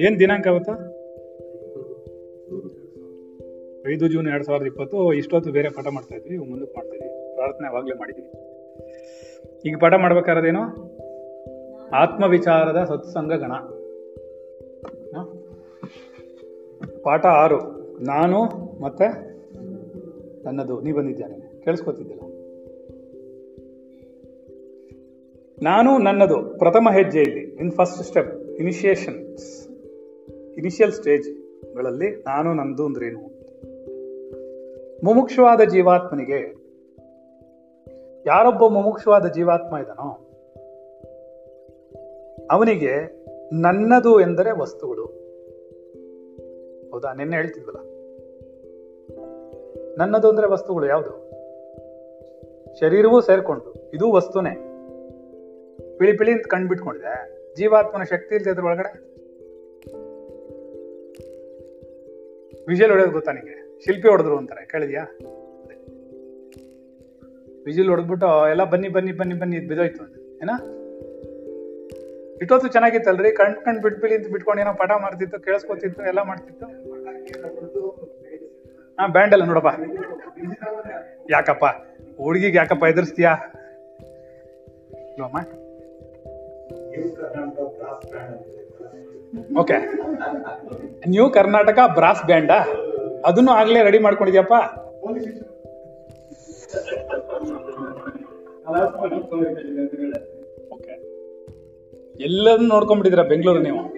ಏನ್ ದಿನಾಂಕ ಅವತ್ತು? ಐದು ಜೂನ್ ಎರಡ್ ಸಾವಿರದ ಇಪ್ಪತ್ತು. ಇಷ್ಟೊತ್ತು ಬೇರೆ ಪಾಠ ಮಾಡ್ತಾ ಇದ್ವಿ. ಮುಂದಕ್ಕೆ ಮಾಡ್ತಾ ಇದ್ವಿ. ಪ್ರಾರ್ಥನೆ ಅವಾಗಲೇ ಮಾಡಿದ್ವಿ ಈಗ ಪಾಠ ಮಾಡ್ಬೇಕಾರದೇನು ಆತ್ಮವಿಚಾರದ ಸತ್ಸಂಗ ಗಣ. ಪಾಠ ಆರು. ನಾನು ಮತ್ತೆ ನನ್ನದು. ನೀ ಬಂದಿದ್ದೇನೆ ಕೇಳಿಸ್ಕೊತಿದ್ದಿಲ್ಲ ನಾನು ನನ್ನದು ಪ್ರಥಮ ಹೆಜ್ಜೆಯಲ್ಲಿ in first step initiations initial ಸ್ಟೇಜ್ಗಳಲ್ಲಿ ನಾನು ನಂದು ಅಂದ್ರೇನು ಮುಮುಕ್ಷವಾದ ಜೀವಾತ್ಮನಿಗೆ ಯಾರೊಬ್ಬ ಮುಮುಕ್ಷವಾದ ಜೀವಾತ್ಮ ಇದ್ದಾನೋ, ಅವನಿಗೆ ನನ್ನದು ಎಂದರೆ ವಸ್ತುಗಳು. ಹೌದಾ? ನಿನ್ನೆ ಹೇಳ್ತಿದ್ವಲ್ಲ. ನನ್ನದು ಅಂದ್ರೆ ವಸ್ತುಗಳು ಯಾವುದು? ಶರೀರವೂ ಸೇರ್ಕೊಂಡು ಇದು ವಸ್ತುನೇ. ಪಿಳಿ ಪಿಳಿ ಅಂತ ಕಣ್ ಬಿಟ್ಕೊಂಡಿದೆ. ಜೀವಾತ್ಮನ ಶಕ್ತಿ ಇಲ್ಲದೆ ಅದ್ರ ಒಳಗಡೆ? ವಿಜಲ್ ಹೊಡೆಯೋದು ಗೊತ್ತಾ ನಿಂಗೆ? ಶಿಲ್ಪಿ ಹೊಡೆದ್ರು ಅಂತಾರೆ, ಕೇಳಿದ್ಯಾ? ವಿಜಿಲ್ ಹೊಡೆದ್ಬಿಟ್ಟು ಎಲ್ಲ ಬನ್ನಿ ಬನ್ನಿ ಬನ್ನಿ ಬನ್ನಿ ಇದು ಬಿದೋಯ್ತು ಏನ? ಇಟ್ಟೊತ್ತು ಚೆನ್ನಾಗಿತ್ತಲ್ರಿ? ಕಣ್ ಕಣ್ ಬಿಟ್ಬಿಳಿ ಅಂತ ಬಿಟ್ಕೊಂಡು ಏನೋ ಪಾಠ ಮಾಡ್ತಿತ್ತು, ಕೇಳಿಸ್ಕೊತಿತ್ತು, ಎಲ್ಲ ಮಾಡ್ತಿತ್ತು. ಹಾ ಬ್ಯಾಂಡ್ ಅಲ್ಲ ನೋಡಪ್ಪ. ಯಾಕಪ್ಪ? ಹುಡುಗಿಗೆ ಯಾಕಪ್ಪ ಎದುರಿಸ್ತೀಯಾ? ಓಕೆ ನ್ಯೂ ಕರ್ನಾಟಕ ಬ್ರಾಸ್ ಬ್ಯಾಂಡಾ? ಅದನ್ನು ಆಗ್ಲೇ ರೆಡಿ ಮಾಡ್ಕೊಂಡಿದ್ಯಪ್ಪ? ಓಕೆ ಎಲ್ಲದನ್ನು ನೋಡ್ಕೊಂಡ್ಬಿಟ್ಟಿದ್ದೀರಾ ಬೆಂಗಳೂರು ನೀವು?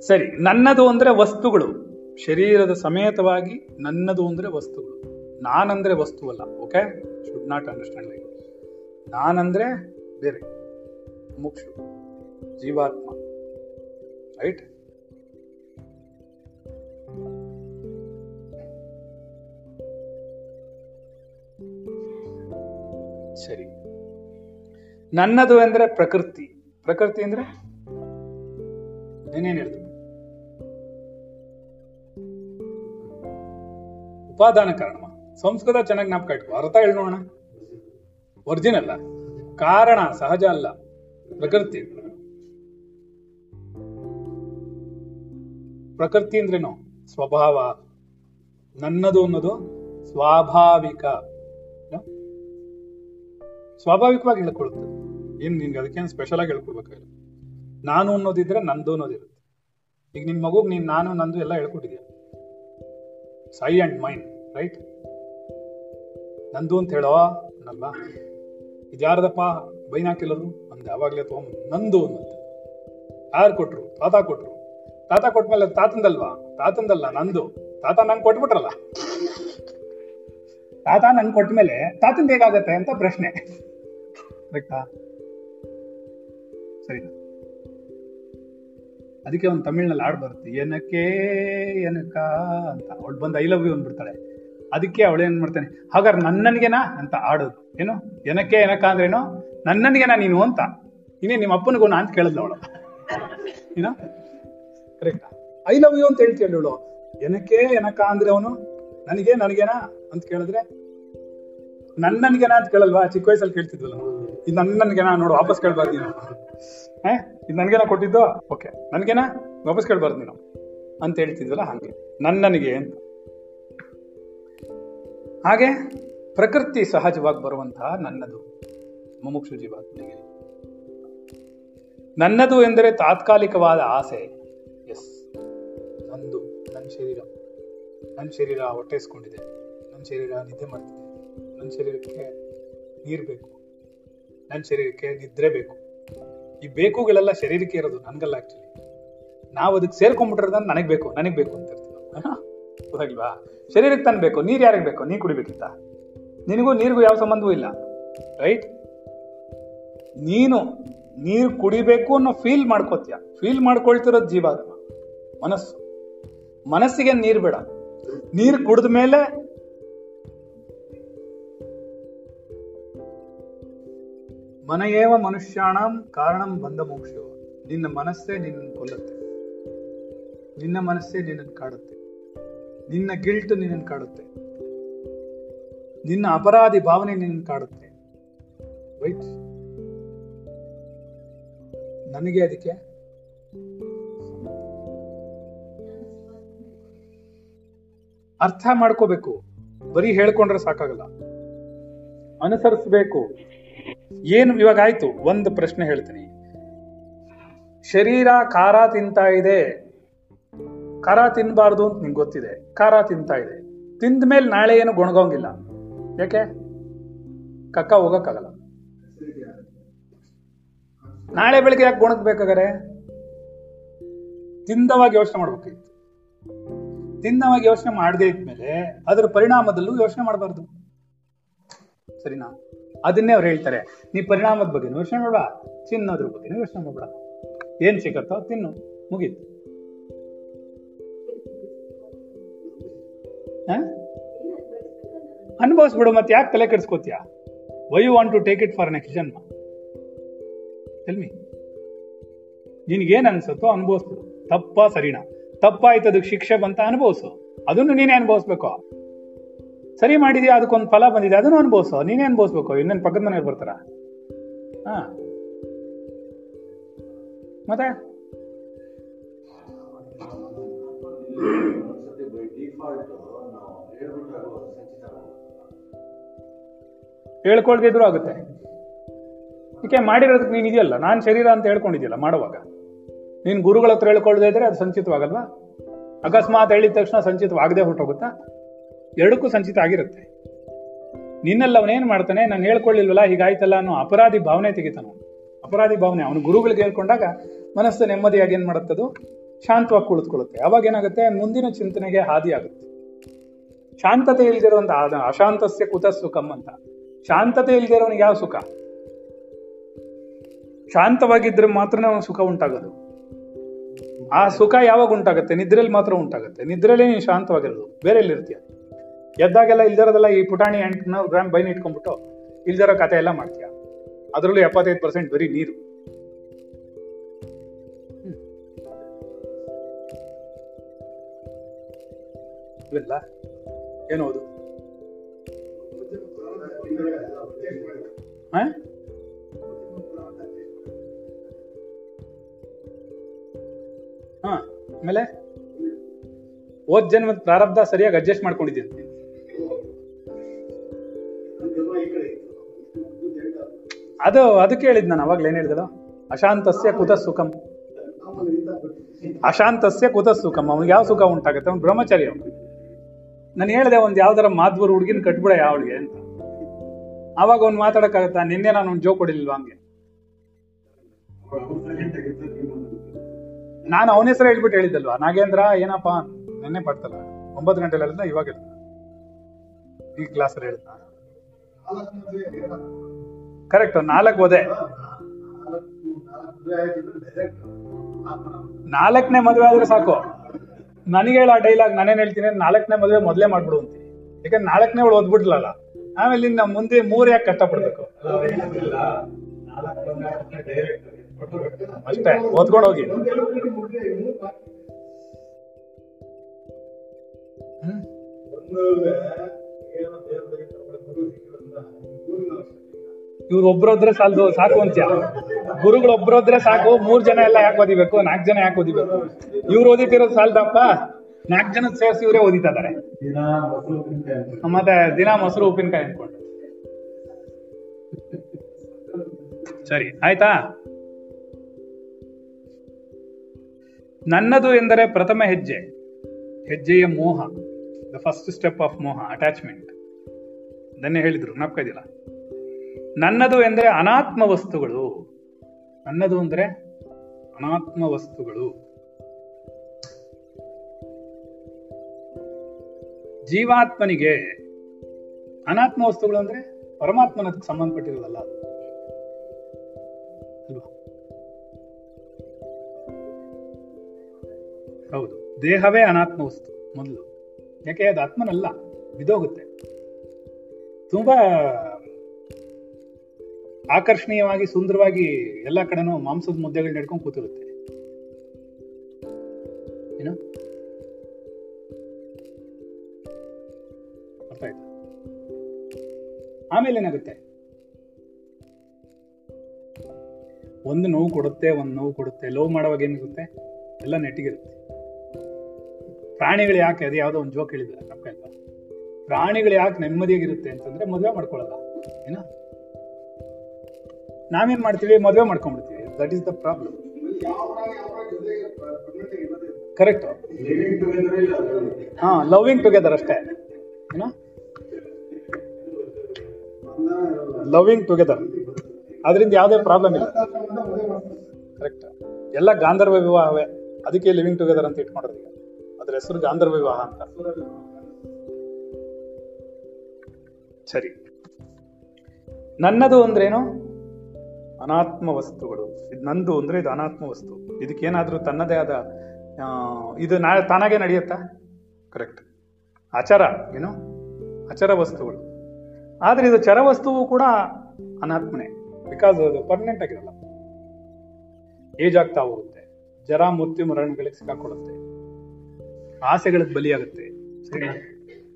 ಸರಿ, ನನ್ನದು ಅಂದ್ರೆ ವಸ್ತುಗಳು. ಶರೀರದ ಸಮೇತವಾಗಿ ನನ್ನದು ಅಂದ್ರೆ ವಸ್ತುಗಳು. ನಾನಂದ್ರೆ ವಸ್ತುವಲ್ಲ okay should not understand like ನಾನಂದ್ರೆ ಬೇರೆ. ಮುಕ್ಷು. ಜೀವಾತ್ಮ. ರೈಟ್? ಸರಿ. ನನ್ನದು ಅಂದ್ರೆ ಪ್ರಕೃತಿ. ಪ್ರಕೃತಿ ಅಂದ್ರೆ? ನೀನೇನ್ ಉಪಾದಾನ ಕಾರಣ ಸಂಸ್ಕೃತ ಚೆನ್ನಾಗಿ ನಾಪ್ಕ ಇಟ್ಕೋ. ಅರ್ಥ ಹೇಳ್ ನೋಡೋಣ. ಒರಿಜಿನಲ್ ಕಾರಣ ಸಹಜ ಅಲ್ಲ. ಪ್ರಕೃತಿ. ಪ್ರಕೃತಿ ಅಂದ್ರೇನು? ಸ್ವಭಾವ. ನನ್ನದು ಅನ್ನೋದು ಸ್ವಾಭಾವಿಕ? ಸ್ವಾಭಾವಿಕವಾಗಿ ಹೇಳ್ಕೊಳುತ್ತೆ ಏನ್ ನಿನ್ಗೆ ಅದಕ್ಕೇನು ಸ್ಪೆಷಲ್ ಆಗಿ ಹೇಳ್ಕೊಡ್ಬೇಕಾಗಿಲ್ಲ. ನಾನು ಅನ್ನೋದಿದ್ರೆ ನಂದು ಅನ್ನೋದಿರುತ್ತೆ. ಈಗ ನಿನ್ ಮಗುಗ್ ನೀನ್ ನಾನು, ನಂದು ಎಲ್ಲ ಹೇಳ್ಕೊಟ್ಟಿದ್ಯಾ ಸೈ ಅಂಡ್ ಮೈಂಡ್ ರೈಟ್ ನಂದು ಅಂತ ಹೇಳೋ ಅನ್ನಲ್ವಾ ಇದ್ಯಾರ್ದಪ್ಪ ಬೈನಾಕಿಲ್ಲರು ಅಂದೆ, ಅವಾಗ್ಲೇ ತಗೊಂಡ್ ನಂದು ಅನ್ನಂತೆ ಯಾರು ಕೊಟ್ರು, ತಾತ ಕೊಟ್ರು. ತಾತ ಕೊಟ್ಮೇಲೆ ಮೇಲೆ ತಾತಂದಲ್ವಾ? ತಾತಂದಲ್ಲ, ನಂದು. ತಾತ ನಂಗೆ ಕೊಟ್ಬಿಟ್ರಲ್ಲ. ತಾತ ನಂಗೆ ಕೊಟ್ಮೇಲೆ ತಾತಂದ ಹೇಗಾಗತ್ತೆ ಅಂತ ಪ್ರಶ್ನೆ. ಕರೆಕ್ಟಾ ಸರಿ. ಅದಕ್ಕೆ ಒಂದು ತಮಿಳ್ನಲ್ಲಿ ಹಾಡು ಬರುತ್ತೆ ಏನಕ್ಕೆ ಏನಕ್ಕ ಅಂತ. ಅವಳು ಬಂದು ಐ ಲವ್ ಯು ಅಂದ್ಬಿಡ್ತಾಳೆ. ಅದಕ್ಕೆ ಅವಳು ಏನ್ ಮಾಡ್ತಾನೆ, ಹಾಗಾದ್ರೆ ನನ್ನನಿಗೆನಾ ಅಂತ ಆಡೋದು. ಏನು? ಏನಕ್ಕೆ, ಏನಕ್ಕ ಅಂದ್ರೇನು? ನನ್ನನಿಗೆನಾ ನೀನು ಅಂತ. ಇನ್ನೇ ನಿಮ್ಮ ಅಪ್ಪನಿಗೂ ಅಂತ ಕೇಳಿದ್ಲು ಅವಳು. ಏನೋ? ಕರೆಕ್ಟ್ ಐ ಲವ್ ಯು ಅಂತ ಹೇಳ್ತೀಯ ಏನಕ್ಕೆ, ಏನಕ್ಕ ಅಂದ್ರೆ ಅವನು? ನನಗೆ, ನನಗೇನಾ ಅಂತ ಕೇಳಿದ್ರೆ, ನನ್ನನಿಗೆನಾ ಅಂತ ಕೇಳಲ್ವಾ? ಚಿಕ್ಕ ವಯಸ್ಸಲ್ಲಿ ಕೇಳ್ತಿದ್ವಲ್ಲ. ಇದು ನನ್ನನಿಗೆನಾ ನೋಡು, ವಾಪಸ್ ಕೇಳ್ಬಾರ್ದು ನೀನು. ಏ ಇದು ನನ್ಗೇನ ಕೊಟ್ಟಿದ್ದು? ಓಕೆ ನನಗೇನಾ ವಾಪಸ್ ಕೇಳ್ಬಾರ್ದು ನೀನು ಅಂತ ಹೇಳ್ತಿದ್ವಲ್ಲ ಹಾಗೆ. ನನ್ನನಿಗೆ ಅಂತ. ಹಾಗೆ ಪ್ರಕೃತಿ ಸಹಜವಾಗಿ ಬರುವಂತಹ ನನ್ನದು. ಮುಮುಕ್ಷು ಜೀವಾತ್ಮನಿಗೆ ನನ್ನದು ಎಂದರೆ ತಾತ್ಕಾಲಿಕವಾದ ಆಸೆ. ಎಸ್. ನಂದು, ನನ್ನ ಶರೀರ. ನನ್ನ ಶರೀರ ಹೊಟ್ಟೆಸ್ಕೊಂಡಿದೆ. ನನ್ನ ಶರೀರ ನಿದ್ದೆ ಮಾಡ್ತಿದೆ. ನನ್ನ ಶರೀರಕ್ಕೆ ನೀರು ಬೇಕು. ನನ್ನ ಶರೀರಕ್ಕೆ ನಿದ್ರೆ ಬೇಕು. ಈ ಬೇಕುಗಳೆಲ್ಲ ಶರೀರಕ್ಕೆ ಇರೋದು ನನಗೆಲ್ಲ ಆಕ್ಚುಲಿ ನಾವು ಅದಕ್ಕೆ ಸೇರ್ಕೊಂಡ್ಬಿಟ್ಟಿರೋದನ್ನ ನನಗೆ ಬೇಕು ನನಗೆ ಬೇಕು ಅಂತ ಇರ್ತೀವಿ. ಹೌದಲ್ವಾ ಶರೀರಕ್ಕೆ ತಾನು ಬೇಕು, ನೀರು ಯಾರಿಗೆ ಬೇಕು? ನೀ ಕುಡಿಬೇಕಿತ್ತ? ನಿನಗೂ ನೀರಿಗೂ ಯಾವ ಸಂಬಂಧವೂ ಇಲ್ಲ ರೈಟ್ ನೀನು ನೀರು ಕುಡಿಬೇಕು ಅನ್ನೋ ಫೀಲ್ ಮಾಡ್ಕೋತೀಯ? ಫೀಲ್ ಮಾಡ್ಕೊಳ್ತಿರೋದು ಜೀವಾತ್ಮ, ಮನಸ್ಸು. ಮನಸ್ಸಿಗೆ ನೀರು ಬೇಡ. ನೀರು ಕುಡಿದ ಮೇಲೆ ಮನೆಯೇವ ಮನುಷ್ಯಾಣಂ ಕಾರಣಂ ಬಂದ ಮೋಕ್ಷ. ನಿನ್ನ ಮನಸ್ಸೇ ನಿನ್ನನ್ನು ಕೊಲ್ಲುತ್ತೆ. ನಿನ್ನ ಮನಸ್ಸೇ ನಿನ್ನನ್ನು ಕಾಡುತ್ತೆ. ನಿನ್ನ ಗಿಲ್ಟ್ ನಿನ್ನನ್ನು ಕಾಡುತ್ತೆ. ನಿನ್ನ ಅಪರಾಧಿ ಭಾವನೆ ನಿನ್ನನ್ನು ಕಾಡುತ್ತೆ. ವೈಟ್ ನನಗೆ ಅದಕ್ಕೆ? ಅರ್ಥ ಮಾಡ್ಕೋಬೇಕು. ಬರೀ ಹೇಳ್ಕೊಂಡ್ರೆ ಸಾಕಾಗಲ್ಲ. ಅನುಸರಿಸ್ಬೇಕು. ಏನು ಇವಾಗ ಆಯ್ತು ಒಂದು ಪ್ರಶ್ನೆ ಹೇಳ್ತೀನಿ. ಶರೀರ ಖಾರ ತಿಂತಾ ಇದೆ. ಖಾರ ತಿನ್ಬಾರ್ದು ಅಂತ ನಿಂಗೆ ಗೊತ್ತಿದೆ. ಖಾರ ತಿಂತಾ ಇದೆ. ತಿಂದ ಮೇಲೆ ನಾಳೆ ಏನು ಗೊಣಗೋಂಗಿಲ್ಲ. ಯಾಕೆ? ಕಕ್ಕ ಹೋಗಕ್ಕಾಗಲ್ಲ. ನಾಳೆ ಬೆಳಿಗ್ಗೆ ಯಾಕೆ ಗೊಣಗ್ಬೇಕಾಗಾರೆ? ತಿಂದವಾಗಿ ಯೋಚನೆ ಮಾಡ್ಬೇಕಿತ್ತು ತಿಂದವಾಗಿ ಯೋಚನೆ ಮಾಡದೇ ಇದ್ಮೇಲೆ ಅದರ ಪರಿಣಾಮದಲ್ಲೂ ಯೋಚನೆ ಮಾಡಬಾರ್ದು. ಸರಿನಾ? ಅದನ್ನೇ ಅವ್ರು ಹೇಳ್ತಾರೆ. ನೀ ಪರಿಣಾಮದ ಬಗ್ಗೆ ಯೋಚನೆ ಮಾಡಬೇಡ. ತಿನ್ನೋದ್ರ ಬಗ್ಗೆ ಯೋಚನೆ ಮಾಡಬೇಡ. ಏನ್ ಸಿಗತ್ತೋ ತಿನ್ನು. ಮುಗೀತು. ಅನುಭವಿಸ್ಬಿಡು ಮತ್ತೆ ಯಾಕೆ ತಲೆ ಕೆಡಿಸ್ಕೋತೀಯ? Why you want to take it for next ಜನ್ಮ ಎಲ್ಮಿ ನಿನ್ಗೇನ್ ಅನ್ಸುತ್ತೋ ಅನುಭವಿಸ್ಬಿಡು. ತಪ್ಪ ಸರಿನಾ. ತಪ್ಪಾಯ್ತು ಅದಕ್ಕೆ ಶಿಕ್ಷೆ ಬಂತ ಅನುಭವಿಸು. ಅದನ್ನು ನೀನೇ ಅನುಭವಿಸ್ಬೇಕು. ಸರಿ ಮಾಡಿದ್ಯಾ? ಅದಕ್ಕೊಂದು ಫಲ ಬಂದಿದೆ. ಅದನ್ನು ಅನುಭವಿಸು. ನೀನೇ ಅನುಭವಿಸ್ಬೇಕು. ಇನ್ನೇನು ಪಕ್ಕದ ಮನೆಗೆ ಬರ್ತಾರ? ಮತ್ತೆ? ಹೇಳ್ಕೊಳ್ದಿದ್ರು ಆಗುತ್ತೆ. ಯಾಕೆ ಮಾಡಿರೋದಕ್ಕೆ ನೀನ್ ಇದೆಯಲ್ಲ, ನಾನ್ ಶರೀರ ಅಂತ ಹೇಳ್ಕೊಂಡಿದ್ಯಲ್ಲ ಮಾಡುವಾಗ. ನೀನು ಗುರುಗಳ ಹತ್ರ ಹೇಳ್ಕೊಳ್ದೇ ಇದ್ರೆ ಅದು ಸಂಚಿತವಾಗಲ್ವಾ? ಅಕಸ್ಮಾತ್ ಹೇಳಿದ ತಕ್ಷಣ ಸಂಚಿತವಾಗದೆ ಹೊರಟೋಗುತ್ತಾ? ಎರಡಕ್ಕೂ ಸಂಚಿತ ಆಗಿರುತ್ತೆ. ನಿನ್ನಲ್ಲಿ ಅವನೇನ್ ಮಾಡ್ತಾನೆ, ನಾನು ಹೇಳ್ಕೊಳ್ಳಿಲ್ವಲ್ಲ ಹೀಗಾಯ್ತಲ್ಲ ಅನ್ನೋ ಅಪರಾಧಿ ಭಾವನೆ ತೆಗಿತಾನ ಅಪರಾಧಿ ಭಾವನೆ, ಅವನು ಗುರುಗಳಿಗೆ ಹೇಳ್ಕೊಂಡಾಗ ಮನಸ್ಸು ನೆಮ್ಮದಿಯಾಗಿ ಏನ್ ಮಾಡುತ್ತದು ಶಾಂತವಾಗಿ ಕುಳಿತುಕೊಳ್ಳುತ್ತೆ. ಅವಾಗ ಏನಾಗುತ್ತೆ? ಮುಂದಿನ ಚಿಂತನೆಗೆ ಹಾದಿ ಆಗುತ್ತೆ ಶಾಂತತೆ ಇಲ್ದಿರುವಂತಹ ಅಶಾಂತಸ್ಯ ಕುತ ಸುಖಂ ಅಂತ ಶಾಂತತೆ ಇಲ್ದಿರೋನಿಗೆ ಯಾವ ಸುಖ? ಶಾಂತವಾಗಿದ್ರೆ ಮಾತ್ರ ಅವನು ಸುಖ ಉಂಟಾಗೋದು. ಆ ಸುಖ ಯಾವಾಗ ಉಂಟಾಗುತ್ತೆ? ನಿದ್ರೆಯಲ್ಲಿ ಮಾತ್ರ ಉಂಟಾಗುತ್ತೆ. ನಿದ್ರೆಯಲ್ಲಿ ನೀನು ಶಾಂತವಾಗಿರೋದು. ಬೇರೆ ಎಲ್ಲಿರ್ತೀಯ? ಎದ್ದಾಗೆಲ್ಲ ಇಲ್ದಿರೋದೆಲ್ಲ ಈ ಪುಟಾಣಿ ಎಂಟು ಗ್ರಾಮ್ ಬೈನ್ ಇಟ್ಕೊಂಡ್ಬಿಟ್ಟು ಇಲ್ದಿರೋ ಕತೆ ಎಲ್ಲ ಮಾಡ್ತೀಯ? ಅದರಲ್ಲೂ ಎಪ್ಪತ್ತೈದು ಪರ್ಸೆಂಟ್ ಬರೀ ನೀರು. ಇವೆಲ್ಲ ಏನೋದು ಹಾ ಹಾ, ಆಮೇಲೆ? ಓದ್ ಜನ್ಮದ ಪ್ರಾರಬ್ಧ ಸರಿಯಾಗಿ ಅಡ್ಜಸ್ಟ್ ಮಾಡ್ಕೊಂಡಿದ್ದೀನಿ ಅದು, ಅದಕ್ಕೆ ಹೇಳಿದ್ ನಾನು, ಅವಾಗ್ಲೇ ಏನ್ ಹೇಳಿದಳು ಅಶಾಂತಸ್ಯ ಕುತ ಸುಖಂ. ಅಶಾಂತಸ್ಯ ಕುತ ಸುಖಂ. ಅವ್ನಿಗೆ ಯಾವ ಸುಖ ಉಂಟಾಗುತ್ತೆ? ಅವ್ನು ಬ್ರಹ್ಮಚಾರಿ ಅವನು. ನಾನು ಹೇಳಿದೆ, ಒಂದ್ ಯಾವ್ದಾರ ಮಾಧ್ವರು ಹುಡುಗಿನ ಕಟ್ಬಿಡ ಯಾವಳಿಗೆ ಅಂತ. ಅವಾಗ ಅವ್ನು ಮಾತಾಡಕ್ಕಾಗತ್ತಾ? ನಿನ್ನೆ ನಾನು ಜೋಕ್ ಕೊಡಿಲ್ವಾ ಹಂಗೆ? ನಾನು ಅವನ ಹೆಸರು ಹೇಳ್ಬಿಟ್ಟು ಹೇಳಿದ್ದಲ್ವಾ? ನಾಗೇಂದ್ರ, ಏನಪ್ಪಾ? ನಿನ್ನೆ ಪಡ್ತಲ್ಲ. ಒಂಬತ್ತು ಗಂಟೆ ಹೇಳಿದ್ನ, ಇವಾಗ ಈ ಕ್ಲಾಸ್ ಹೇಳಿದ್ನ. ಕರೆಕ್ಟ್ ನಾಲ್ಕು ಓದೆ ನಾಲ್ಕನೇ ಮದುವೆ ಆದ್ರೆ ಸಾಕು. ನನಗೆ ಹೇಳ ಡೈಲಾಗ್ ನಾನೇನ್ ಹೇಳ್ತೀನಿ? ನಾಲ್ಕನೇ ಮದುವೆ ಮೊದಲೇ ಮಾಡ್ಬಿಡು ಅಂತೀನಿ. ಯಾಕಂದ್ರೆ ನಾಲ್ಕನೇ ಅವಳು ಓದ್ಬಿಡ್ಲಲ್ಲ. ಆಮೇಲೆ ಇನ್ನ ಮುಂದೆ ಮೂರ್ ಯಾಕೆ ಕಷ್ಟಪಡ್ಬೇಕು? ಅಷ್ಟೇ, ಓದ್ಕೊಂಡು ಹೋಗಿ. ಇವ್ರು ಒಬ್ರೊದ್ರೆ ಸಾಲ್ದು, ಸಾಕು ಅಂತ ಗುರುಗಳು ಒಬ್ರೊದ್ರೆ ಸಾಕು, ಮೂರ್ ಜನ ಎಲ್ಲ ಯಾಕೆ ಓದಿಬೇಕು, ನಾಲ್ಕು ಜನ ಯಾಕೆ ಓದಿಬೇಕು? ಇವ್ರು ಓದಿತಿರೋದು ಸಾಲದಪ್ಪ? ನಾಲ್ಕು ಜನ ಸೇರಿಸಿ ಇವರೇ ಓದಿತಾ ಮತ್ತೆ ದಿನ ಮೊಸರು ಉಪ್ಪಿನಕಾಯಿ ಅನ್ಕೊಂಡು. ಸರಿ ಆಯ್ತಾ? ನನ್ನದು ಎಂದರೆ ಪ್ರಥಮ ಹೆಜ್ಜೆ ಹೆಜ್ಜೆಯ ಮೋಹ ದ ಫಸ್ಟ್ ಸ್ಟೆಪ್ ಆಫ್ ಮೋಹ ಅಟ್ಯಾಚ್ಮೆಂಟ್ ಅದನ್ನೇ ಹೇಳಿದ್ರು ನಾಪ್ಕದಿಲ್ಲ ನನ್ನದು ಎಂದರೆ ಅನಾತ್ಮ ವಸ್ತುಗಳು. ನನ್ನದು ಅಂದರೆ ಅನಾತ್ಮ ವಸ್ತುಗಳು. ಜೀವಾತ್ಮನಿಗೆ ಅನಾತ್ಮ ವಸ್ತುಗಳು ಅಂದ್ರೆ ಪರಮಾತ್ಮನ ಸಂಬಂಧಪಟ್ಟಿರೋದಲ್ಲ ಅಲ್ವಾ? ಹೌದು. ದೇಹವೇ ಅನಾತ್ಮ ವಸ್ತು ಮೊದಲು. ಯಾಕೆ? ಅದು ಆತ್ಮನಲ್ಲ ಬಿದೋಗುತ್ತೆ ತುಂಬಾ ಆಕರ್ಷಣೀಯವಾಗಿ, ಸುಂದರವಾಗಿ ಎಲ್ಲ ಕಡೆನೂ ಮಾಂಸದ ಮುದ್ದೆಗಳು ನಡ್ಕೊಂಡು ಕೂತಿರುತ್ತೆ. ಏನು? ಅರ್ಥ ಇದ್ದ ಆಮೇಲೆ ಏನಾಗುತ್ತೆ? ಒಂದು ನೋವು ಕೊಡುತ್ತೆ ಒಂದು ನೋವು ಕೊಡುತ್ತೆ. ಲವ್ ಮಾಡುವಾಗ ಏನಿರುತ್ತೆ? ಎಲ್ಲ ನೆಟ್ಟಿಗಿರುತ್ತೆ. ಪ್ರಾಣಿಗಳು ಯಾಕೆ ಅದು ಯಾವುದೋ ಒಂದು ಜೋಕ್ ಹೇಳಿದ್ರೆ ನಮ್ಮ ಕೈಲ ಪ್ರಾಣಿಗಳು ಯಾಕೆ ನೆಮ್ಮದಿಯಾಗಿರುತ್ತೆ ಅಂತಂದ್ರೆ ಮದುವೆ ಮಾಡ್ಕೊಳ್ಳಲ್ಲ ಏನ? ನಾವೇನ್ ಮಾಡ್ತೀವಿ? ಮದುವೆ ಮಾಡ್ಕೊಂಡ್ಬಿಡ್ತೀವಿ. That is the problem correct ಹಾ ಲವಿಂಗ್ ಟುಗೆದರ್ ಅಷ್ಟೇ. ಲವಿಂಗ್ ಟುಗೆದರ್ ಅದರಿಂದ ಯಾವುದೇ ಪ್ರಾಬ್ಲಮ್ ಇಲ್ಲ. ಕರೆಕ್ಟ್ ಎಲ್ಲ ಗಾಂಧರ್ವ ವಿವಾಹವೇ. ಅದಕ್ಕೆ ಲಿವಿಂಗ್ ಟುಗೆದರ್ ಅಂತ ಇಟ್ಕೊಂಡಿರೋದು ಅದ್ರ ಹೆಸರು ಗಾಂಧರ್ವ ವಿವಾಹ ಅಂತ. ಸರಿ. ನನ್ನದು ಅಂದ್ರೇನು? ಅನಾತ್ಮ ವಸ್ತುಗಳು. ಇದು ನಂದು ಅಂದ್ರೆ ಇದು ಅನಾತ್ಮ ವಸ್ತು. ಇದಕ್ಕೇನಾದ್ರೂ ತನ್ನದೇ ಆದ ಇದು ನಾ, ತಾನಾಗೆ ನಡೆಯುತ್ತಾ? ಕರೆಕ್ಟ್ ಆಚಾರ ಏನು? ಆಚಾರ ವಸ್ತುಗಳು. ಆದ್ರೆ ಇದು ಚರವಸ್ತುವು ಕೂಡ ಅನಾತ್ಮನೆ ಬಿಕಾಸ್ ಅದು ಪರ್ಮನೆಂಟ್ ಆಗಿರಲ್ಲ. ಏಜ್ ಆಗ್ತಾ ಹೋಗುತ್ತೆ. ಜರ ಮೃತ್ಯು ಮರಣಗಳಿಗೆ ಸಿಕ್ಕಾಕೊಳ್ಳುತ್ತೆ. ಆಸೆಗಳಿಗೆ ಬಲಿಯಾಗುತ್ತೆ. ಸರಿನಾ?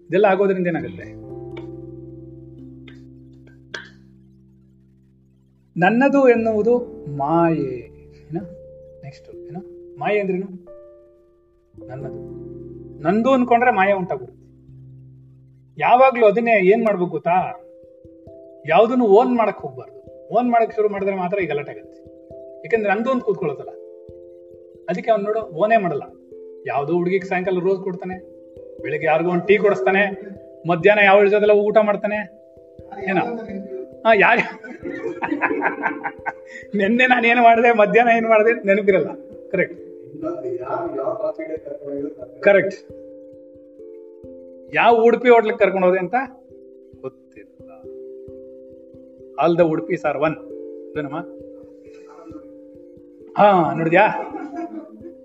ಇದೆಲ್ಲ ಆಗೋದ್ರಿಂದ ಏನಾಗುತ್ತೆ? ನನ್ನದು ಎನ್ನುವುದು ಮಾಯೆ. ನೆಕ್ಸ್ಟ್ ಏನ? ಮಾಯೆ ಅಂದ್ರೇನು? ನನ್ನದು. ನಂದು ಅನ್ಕೊಂಡ್ರೆ ಮಾಯೆ ಉಂಟಾಗುತ್ತೆ ಯಾವಾಗ್ಲೂ ಅದನ್ನೇ ಏನ್ ಮಾಡ್ಬೇಕು ಗೊತ್ತಾ? ಯಾವ್ದನ್ನು ಓನ್ ಮಾಡಕ್ ಹೋಗ್ಬಾರ್ದು. ಓನ್ ಮಾಡಕ್ ಶುರು ಮಾಡಿದ್ರೆ ಮಾತ್ರ ಈ ಗಲಾಟೆ ಆಗುತ್ತೆ. ಯಾಕಂದ್ರೆ ನಂದು ಒಂದು ಕೂತ್ಕೊಳ್ಳೋದಲ್ಲ ಅದಕ್ಕೆ ಅವ್ನು ನೋಡು ಓನೇ ಮಾಡಲ್ಲ. ಯಾವ್ದೋ ಹುಡುಗಿಗೆ ಸಾಯಂಕಾಲ ರೋಸ್ ಕೊಡ್ತಾನೆ ಬೆಳಿಗ್ಗೆ ಯಾರಿಗೂ ಒಂದು ಟೀ ಕೊಡಿಸ್ತಾನೆ ಮಧ್ಯಾಹ್ನ ಯಾವ ಜೊತೆಲ್ಲ ಊಟ ಮಾಡ್ತಾನೆ. ಏನ? ಹಾ ಯಾರ ನಿನ್ನೆ ನಾನು ಏನು ಮಾಡಿದೆ ಮಧ್ಯಾಹ್ನ ಏನು ಮಾಡಿದೆ ನೆನಪಿರಲ್ಲ. ಕರೆಕ್ಟ್ ಕರೆಕ್ಟ್ ಯಾವ ಉಡುಪಿ ಹೋಟ್ಲಿಗೆ ಕರ್ಕೊಂಡು ಹೋದೆ ಅಂತ? ಗೊತ್ತಿಲ್ಲ. All the Udupi sir one ಏನಮ್ಮ ಹಾ, ನೋಡಿದ್ಯಾ?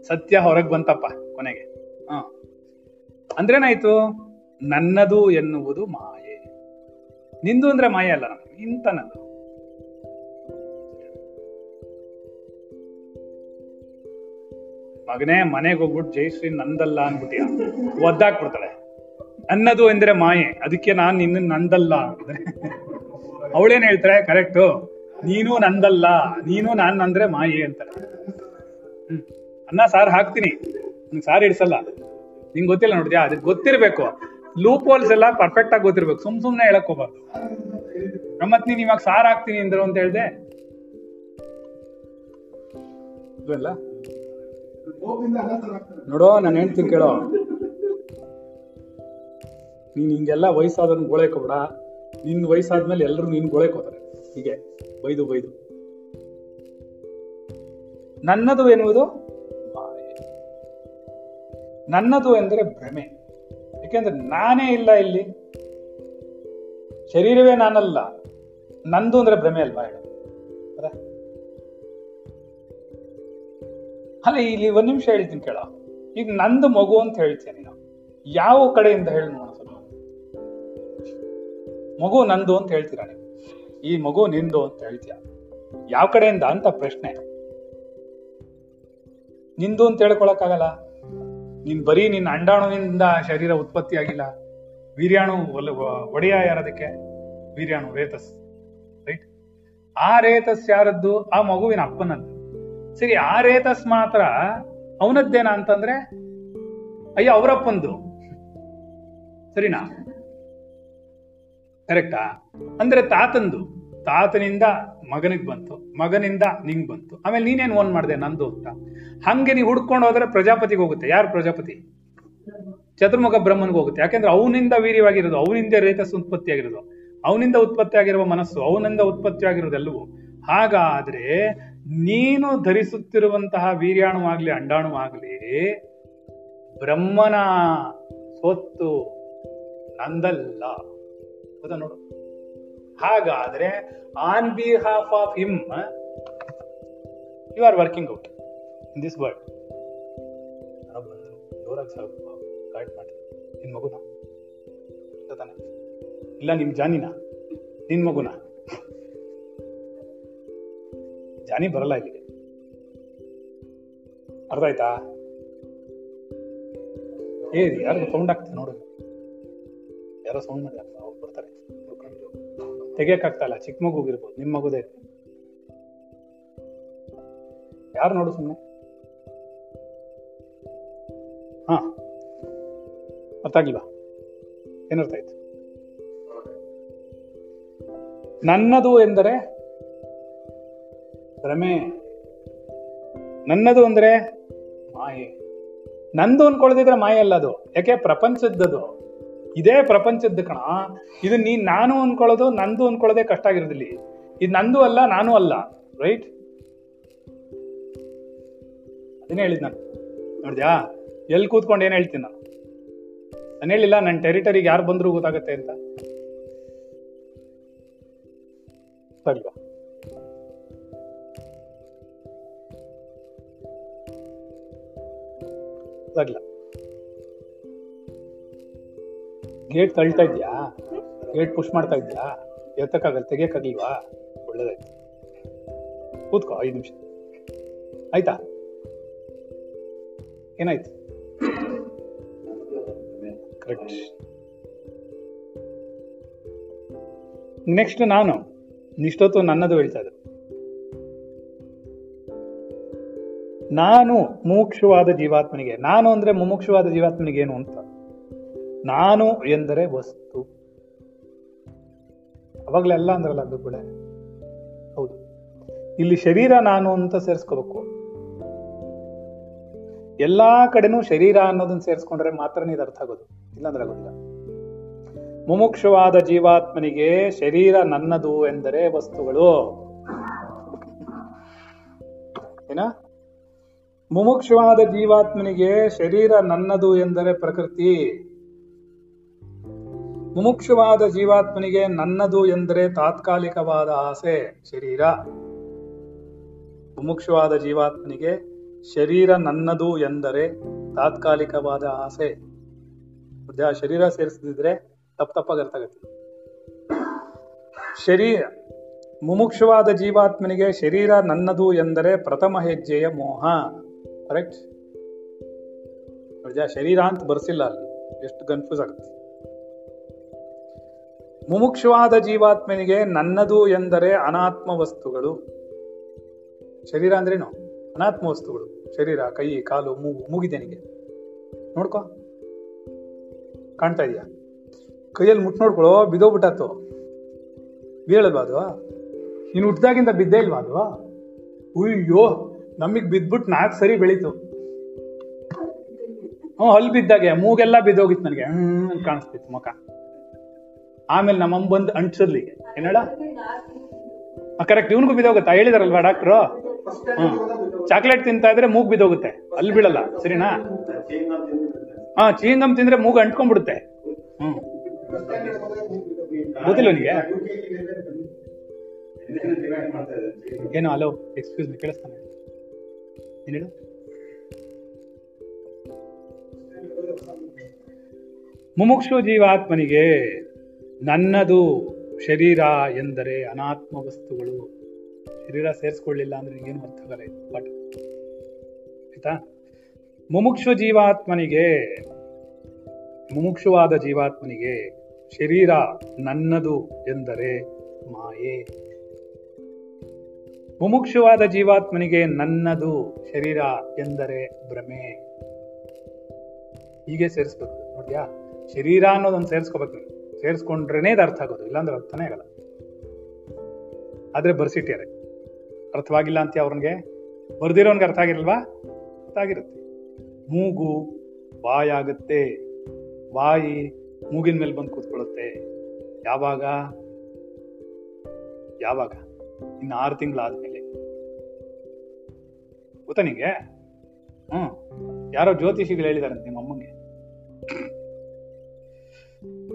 ಸತ್ಯ ಹೊರಗೆ ಬಂತಪ್ಪ ಕೊನೆಗೆ. ಹಾ. ಅಂದ್ರೇನಾಯ್ತು? ನನ್ನದು ಎನ್ನುವುದು ಮಾಯೆ. ನಿಂದು ಅಂದ್ರೆ ಮಾಯೆ ಅಲ್ಲ ನಮ್ಗೆ ಇಂತ ನಂದು ಮಗನೇ, ಮನೆಗೆ ಹೋಗ್ಬಿಟ್ಟು ಜಯಶ್ರೀ ನಂದಲ್ಲ ಅನ್ಬಿಟ್ಟಿಯ ಒದ್ದಾಕ್ಬಿಡ್ತಾಳೆ. ಅನ್ನದು ಎಂದ್ರೆ ಮಾಯೆ. ಅದಕ್ಕೆ ನಾನು ನಿನ್ನ ನಂದಲ್ಲ. ಅಂದ್ರೆ ಅವಳೇನ್ ಹೇಳ್ತಾರೆ? ಕರೆಕ್ಟು ನೀನು ನಂದಲ್ಲ. ನೀನು ನಾನು ಅಂದ್ರೆ ಮಾಯೆ ಅಂತಾರೆ. ಅನ್ನ, ಸಾರು ಹಾಕ್ತೀನಿ. ನಂಗೆ ಸಾರು ಇಡ್ಸಲ್ಲ ನಿಂಗೆ ಗೊತ್ತಿಲ್ಲ ನೋಡಿದ್ಯಾ ಅದಕ್ಕೆ ಗೊತ್ತಿರ್ಬೇಕು. ಲೂಪ್ ಹೋಲ್ಸ್ ಎಲ್ಲ ಪರ್ಫೆಕ್ಟ್ ಆಗಿ ಗೊತ್ತಿರ್ಬೇಕು. ಸುಮ್ ಸುಮ್ನೆ ಹೇಳಕ್ ಹೋಗ್ಬಾರ್ದು. ನಮ್ಮತ್ ನೀನ್ ಇವಾಗ ಸಾರು ಹಾಕ್ತೀನಿ ಅಂದ್ರು ಅಂತ ಹೇಳ್ದೆ? ನೋಡೋ, ನಾನು ಹೇಳ್ತೀನಿ ಕೇಳೋ. ನೀನ್ ಹಿಂಗೆಲ್ಲ ವಯಸ್ಸಾದನ್ ಗೋಳೆಕೋಬೇಡ ನಿನ್ ವಯಸ್ಸಾದ್ಮೇಲೆ ಎಲ್ಲರೂ ನೀನ್ ಗೋಳೆಕೋತಾರೆ ಹೀಗೆ. ಬೈದು ಬೈದು. ನನ್ನದು ಎನ್ನುವುದು ನನ್ನದು ಎಂದರೆ ಭ್ರಮೆ. ಯಾಕೆಂದ್ರೆ ನಾನೇ ಇಲ್ಲ ಇಲ್ಲಿ. ಶರೀರವೇ ನಾನಲ್ಲ. ನಂದು ಅಂದ್ರೆ ಭ್ರಮೆ ಅಲ್ವಾ ಹೇಳ? ಅಲ್ಲ, ಇಲ್ಲಿ ಒಂದ್ ನಿಮಿಷ ಹೇಳ್ತೀನಿ ಕೇಳ. ಈಗ ನಂದು ಮಗು ಅಂತ ಹೇಳ್ತೀನಿ ನಾವು ಯಾವ ಕಡೆಯಿಂದ ಹೇಳಿ ಮಗು ನಂದು ಅಂತ ಹೇಳ್ತೀರಾ ನೀವು? ಈ ಮಗು ನಿಂದು ಅಂತ ಹೇಳ್ತೀಯ? ಯಾವ ಕಡೆಯಿಂದ ಅಂತ ಪ್ರಶ್ನೆ. ನಿಂದು ಅಂತ ಹೇಳ್ಕೊಳಕ್ಕಾಗಲ್ಲ. ನಿನ್ ಬರೀ ನಿನ್ನ ಅಂಡಾಣುವಿನಿಂದ ಶರೀರ ಉತ್ಪತ್ತಿ ಆಗಿಲ್ಲ. ವೀರ್ಯಾಣು ಒಡೆಯ ಯಾರದಕ್ಕೆ? ವೀರ್ಯಾಣು ರೇತಸ್ ರೈಟ್ ಆ ರೇತಸ್ ಯಾರದ್ದು? ಆ ಮಗುವಿನ ಅಪ್ಪನದ್ದು. ಸರಿ, ಆ ರೇತಸ್ ಮಾತ್ರ ಅವನದ್ದೇನಾ ಅಂತಂದ್ರೆ, ಅಯ್ಯ, ಅವರಪ್ಪಂದು. ಸರಿನಾ? ಕರೆಕ್ಟಾ? ಅಂದ್ರೆ ತಾತಂದು. ತಾತನಿಂದ ಮಗನಿಗೆ ಬಂತು. ಮಗನಿಂದ ನಿಂಗ್ ಬಂತು. ಆಮೇಲೆ ನೀನೇನ್ ಓನ್ ಮಾಡಿದೆ ನಂದು ಅಂತ. ಹಂಗೆ ನೀವು ಹುಡ್ಕೊಂಡು ಹೋದ್ರೆ ಪ್ರಜಾಪತಿಗೆ ಹೋಗುತ್ತೆ. ಯಾರು ಪ್ರಜಾಪತಿ? ಚತುರ್ಮುಖ ಬ್ರಹ್ಮನ್ಗೆ ಹೋಗುತ್ತೆ. ಯಾಕೆಂದ್ರೆ ಅವನಿಂದ ವೀರ್ಯವಾಗಿರೋದು, ಅವನಿಂದ ರೇತಸ್ ಉತ್ಪತ್ತಿ ಆಗಿರೋದು ಅವನಿಂದ ಉತ್ಪತ್ತಿ ಆಗಿರುವ ಮನಸ್ಸು, ಅವನಿಂದ ಉತ್ಪತ್ತಿ ಆಗಿರೋದೆಲ್ಲವೂ ಹಾಗಾದ್ರೆ ನೀನು ಧರಿಸುತ್ತಿರುವಂತಹ ವೀರ್ಯಾಣು ಆಗ್ಲಿ, ಅಂಡಾಣು ಆಗ್ಲಿ, ಬ್ರಹ್ಮನ ಸ್ವತ್ತು ನಂದಲ್ಲ. ಹೌದಾ ನೋಡು. ಹಾಗಾದ್ರೆ on behalf of him you are working out in this world ಜೋರಾಗಿ ಮಗುನ? ಇಲ್ಲ, ನಿಮ್ ಜಾನಿನ? ನಿನ್ ಮಗುನ? ಜಾನಿ ಬರಲ್ಲ ಇಲ್ಲಿಗೆ. ಅರ್ಥ ಆಯ್ತಾ? ಏ ಯಾರು ಸೌಂಡ್ ಆಗ್ತದೆ ನೋಡು. ಯಾರೋ ಸೌಂಡ್ ಮಾಡಿ ಬರ್ತಾರೆ ತೆಗಿಯಕ್ ಆಗ್ತಾ ಇಲ್ಲ. ಚಿಕ್ಕ ಮಗುಗಿರ್ಬೋದು ನಿಮ್ಮ ಮಗುದೇ. ಯಾರು ನೋಡು ಸುಮ್ಮನೆ ಹಾ. ಅರ್ಥ ಆಗಿಲ್ವಾ ಏನರ್ಥ ಆಯ್ತು? ನನ್ನದು ಎಂದರೆ ಭ್ರಮೆ ನನ್ನದು ಅಂದ್ರೆ ಮಾಯೆ. ನಂದು ಅನ್ಕೊಳ್ದಿದ್ರೆ ಮಾಯೆ ಅಲ್ಲ ಅದು. ಯಾಕೆ? ಪ್ರಪಂಚದ್ದದು. ಇದೇ ಪ್ರಪಂಚದ ಕಣ. ಇದು ನೀ ನಾನು ಅನ್ಕೊಳ್ಳೋದು, ನಂದು ಅನ್ಕೊಳ್ಳೋದೇ ಕಷ್ಟ ಆಗಿರೋದಿಲ್ಲ ಇದು ನಂದು ಅಲ್ಲ, ನಾನು ಅಲ್ಲ ರೈಟ್ ಅದನ್ನೇ ಹೇಳಿದ್ ನಾನು. ನೋಡಿದ್ಯಾ? ಎಲ್ಲಿ ಕೂತ್ಕೊಂಡು ಏನು ಹೇಳ್ತೀನಿ ನಾನು? ನಾನು ಹೇಳಿಲ್ಲ ನನ್ನ ಟೆರಿಟರಿಗೆ ಯಾರು ಬಂದರೂ ಗೊತ್ತಾಗತ್ತೆ ಅಂತ. ಅಲ್ವಾ ಗೊತ್ತಾಗ್ಲ ಗೇಟ್ ತಳ್ತಾ ಇದ್ಯಾ? ಗೇಟ್ ಪುಷ್ ಮಾಡ್ತಾ ಇದ್ಯಾ? ಎತ್ತಕ್ಕಾಗಲ್ಲ ತೆಗಿಯಕ್ಕಾಗಲ್ವಾ ಒಳ್ಳೇದಾಯ್ತು. ಕೂತ್ಕೋ, ಐದು ನಿಮಿಷ. ಆಯ್ತಾ? ಏನಾಯ್ತು? ಕರೆಕ್ಟ್ ನೆಕ್ಸ್ಟ್ ನಾನು. ಇಷ್ಟೊತ್ತು ನನ್ನದು ಹೇಳ್ತಾ ಇದ್ದೆ ನಾನು ಮುಮುಕ್ಷವಾದ ಜೀವಾತ್ಮನಿಗೆ, ನಾನು ಅಂದ್ರೆ ಮುಮುಕ್ಷವಾದ ಜೀವಾತ್ಮನಿಗೆ ಏನು ಅಂತ? ನಾನು ಎಂದರೆ ವಸ್ತು. ಅವಾಗಲೆಲ್ಲ ಅಂದ್ರಲ್ಲ ಅದು ಕೂಡ ಹೌದು. ಇಲ್ಲಿ ಶರೀರ ನಾನು ಅಂತ ಸೇರಿಸ್ಕೋಬೇಕು. ಎಲ್ಲಾ ಕಡೆನೂ ಶರೀರ ಅನ್ನೋದನ್ನ ಸೇರಿಸ್ಕೊಂಡ್ರೆ ಮಾತ್ರನೇ ಇದು ಅರ್ಥ ಆಗೋದು. ಇಲ್ಲಾಂದ್ರೆ ಆಗೋದಿಲ್ಲ. ಮುಮುಕ್ಷವಾದ ಜೀವಾತ್ಮನಿಗೆ ಶರೀರ ನನ್ನದು ಎಂದರೆ ವಸ್ತುಗಳು. ಏನ? ಮುಮುಕ್ಷವಾದ ಜೀವಾತ್ಮನಿಗೆ ಶರೀರ ನನ್ನದು ಎಂದರೆ ಪ್ರಕೃತಿ. ಮುಮುಕ್ಷವಾದ ಜೀವಾತ್ಮನಿಗೆ ನನ್ನದು ಎಂದರೆ ತಾತ್ಕಾಲಿಕವಾದ ಆಸೆ, ಶರೀರ. ಮುಮುಕ್ಷವಾದ ಜೀವಾತ್ಮನಿಗೆ ಶರೀರ ನನ್ನದು ಎಂದರೆ ತಾತ್ಕಾಲಿಕವಾದ ಆಸೆ. ಆ ಶರೀರ ಸೇರಿಸದಿದ್ರೆ ತಪ್ಪ ತಪ್ಪಾಗಿ ಅರ್ಥ ಶರೀರ ಮುಮುಕ್ಷವಾದ ಜೀವಾತ್ಮನಿಗೆ ಶರೀರ ನನ್ನದು ಎಂದರೆ ಪ್ರಥಮ ಹೆಜ್ಜೆಯ ಮೋಹ. ಕರೆಕ್ಟ್ ಶರೀರ ಅಂತ ಬರ್ಸಿಲ್ಲ ಅಲ್ಲಿ. ಎಷ್ಟು ಕನ್ಫ್ಯೂಸ್ ಆಗುತ್ತೆ. ಮುಮುಕ್ಷವಾದ ಜೀವಾತ್ಮನಿಗೆ ನನ್ನದು ಎಂದರೆ ಅನಾತ್ಮ ವಸ್ತುಗಳು. ಶರೀರ ಅಂದ್ರೇನು? ಅನಾತ್ಮ ವಸ್ತುಗಳು. ಶರೀರ, ಕೈ, ಕಾಲು ಮೂಗು ಮೂಗಿದೆನಿಗೆ ನೋಡ್ಕೋ. ಕಾಣ್ತಾ ಇದೆಯಾ? ಕೈಯಲ್ಲಿ ಮುಟ್ ನೋಡ್ಕೊಳ್ಳೋ ಬಿದ್ದೋಗ್ಬಿಟ್ಟಾತು ಬೀಳಲ್ವಾ ಅದು? ನೀನು ಹುಟ್ಟಿದಾಗಿಂದ ಬಿದ್ದೇ ಇಲ್ವಾ ಅದು? ಅಯ್ಯೋ, ನಮಗೆ ಬಿದ್ಬಿಟ್ಟು ನಾಲ್ಕು ಸರಿ ಬೆಳೀತು. ಹ್ಞೂ ಅಲ್ಲಿ ಬಿದ್ದಾಗೆ, ಮೂಗೆಲ್ಲ ಬಿದ್ದೋಗಿತ್ತು ನನಗೆ. ಅಂತ ಕಾಣಿಸ್ತಿತ್ತು ಮುಖ. ಆಮೇಲೆ ನಮ್ಮಮ್ಮ ಬಂದು ಅಂಟಿಸದ್ಲಿ. ಏನಡ ಕರೆಕ್ಟ್ ಇವನಿಗೂ ಬಿದ್ದೋಗುತ್ತಾ. ಹೇಳಿದಾರಲ್ವಾ ಡಾಕ್ಟ್ರು ಹ್ಮ್. ಚಾಕ್ಲೇಟ್ ತಿಂತಾ ಇದ್ರೆ ಮೂಗ್ ಬಿದ್ದೋಗುತ್ತೆ. ಅಲ್ಲಿ ಬೀಳಲ್ಲ. ಸರಿನಾ? ಹಾ ಚೀಂಗಮ್ ತಿಂದ್ರೆ ಮೂಗು ಅಂಟ್ಕೊಂಡ್ಬಿಡುತ್ತೆ. ಹ್ಮ್. ಗೊತ್ತಿಲ್ಲ ನಿಮಗೆ ಏನು ಅಲೋ ಎಕ್ಸ್ಕ್ಯೂಸ್ ಕೇಳಿಸ್ತಾನೆ. ಏನೇಳು ಮುಮುಕ್ಷು ಜೀವಾತ್ಮನಿಗೆ ನನ್ನದು ಶರೀರ ಎಂದರೆ ಅನಾತ್ಮ ವಸ್ತುಗಳು. ಶರೀರ ಸೇರಿಸ್ಕೊಳ್ಳಿಲ್ಲ ಅಂದ್ರೆ ಏನು ಅರ್ಥ ಆಗಲ್ಲ ಇದು ಪಾಠ ಆಯ್ತಾ? ಮುಮುಕ್ಷು ಜೀವಾತ್ಮನಿಗೆ, ಮುಮುಕ್ಷುವಾದ ಜೀವಾತ್ಮನಿಗೆ ಶರೀರ ನನ್ನದು ಎಂದರೆ ಮಾಯೆ. ಮುಮುಕ್ಷುವಾದ ಜೀವಾತ್ಮನಿಗೆ ನನ್ನದು ಶರೀರ ಎಂದರೆ ಭ್ರಮೆ. ಹೀಗೆ ಸೇರಿಸ್ಬೇಕು ನೋಡ್ಯಾ ಶರೀರ ಅನ್ನೋದೊಂದು ಸೇರಿಸ್ಕೋಬೇಕು ನೀವು ಸೇರಿಸ್ಕೊಂಡ್ರೇನೆ ಇದು ಅರ್ಥ ಆಗೋದು, ಇಲ್ಲಾಂದ್ರೆ ಅರ್ಥನೇ ಆಗಲ್ಲ. ಆದ್ರೆ ಬರ್ಸಿಟ್ಯಾರೆ ಅರ್ಥವಾಗಿಲ್ಲ ಅಂತ ಅವ್ರಿಗೆ ಬರ್ದಿರೋನ್ಗೆ ಅರ್ಥ ಆಗಿರಲ್ವಾ? ಅರ್ಥ ಆಗಿರುತ್ತೆ. ಮೂಗು ಬಾಯಾಗುತ್ತೆ ಬಾಯಿ ಮೂಗಿನ ಮೇಲೆ ಬಂದು ಕೂತ್ಕೊಳ್ಳುತ್ತೆ. ಯಾವಾಗ? ಯಾವಾಗ? ಇನ್ನು ಆರು ತಿಂಗಳಾದ್ಮೇಲೆ. ಗೊತ್ತಾ ನಿಂಗೆ? ಹ್ಞೂ ಯಾರೋ ಜ್ಯೋತಿಷಿಗಳು ಹೇಳಿದಾರಂತೆ ನಿಮ್ಮ ಅಮ್ಮಂಗೆ.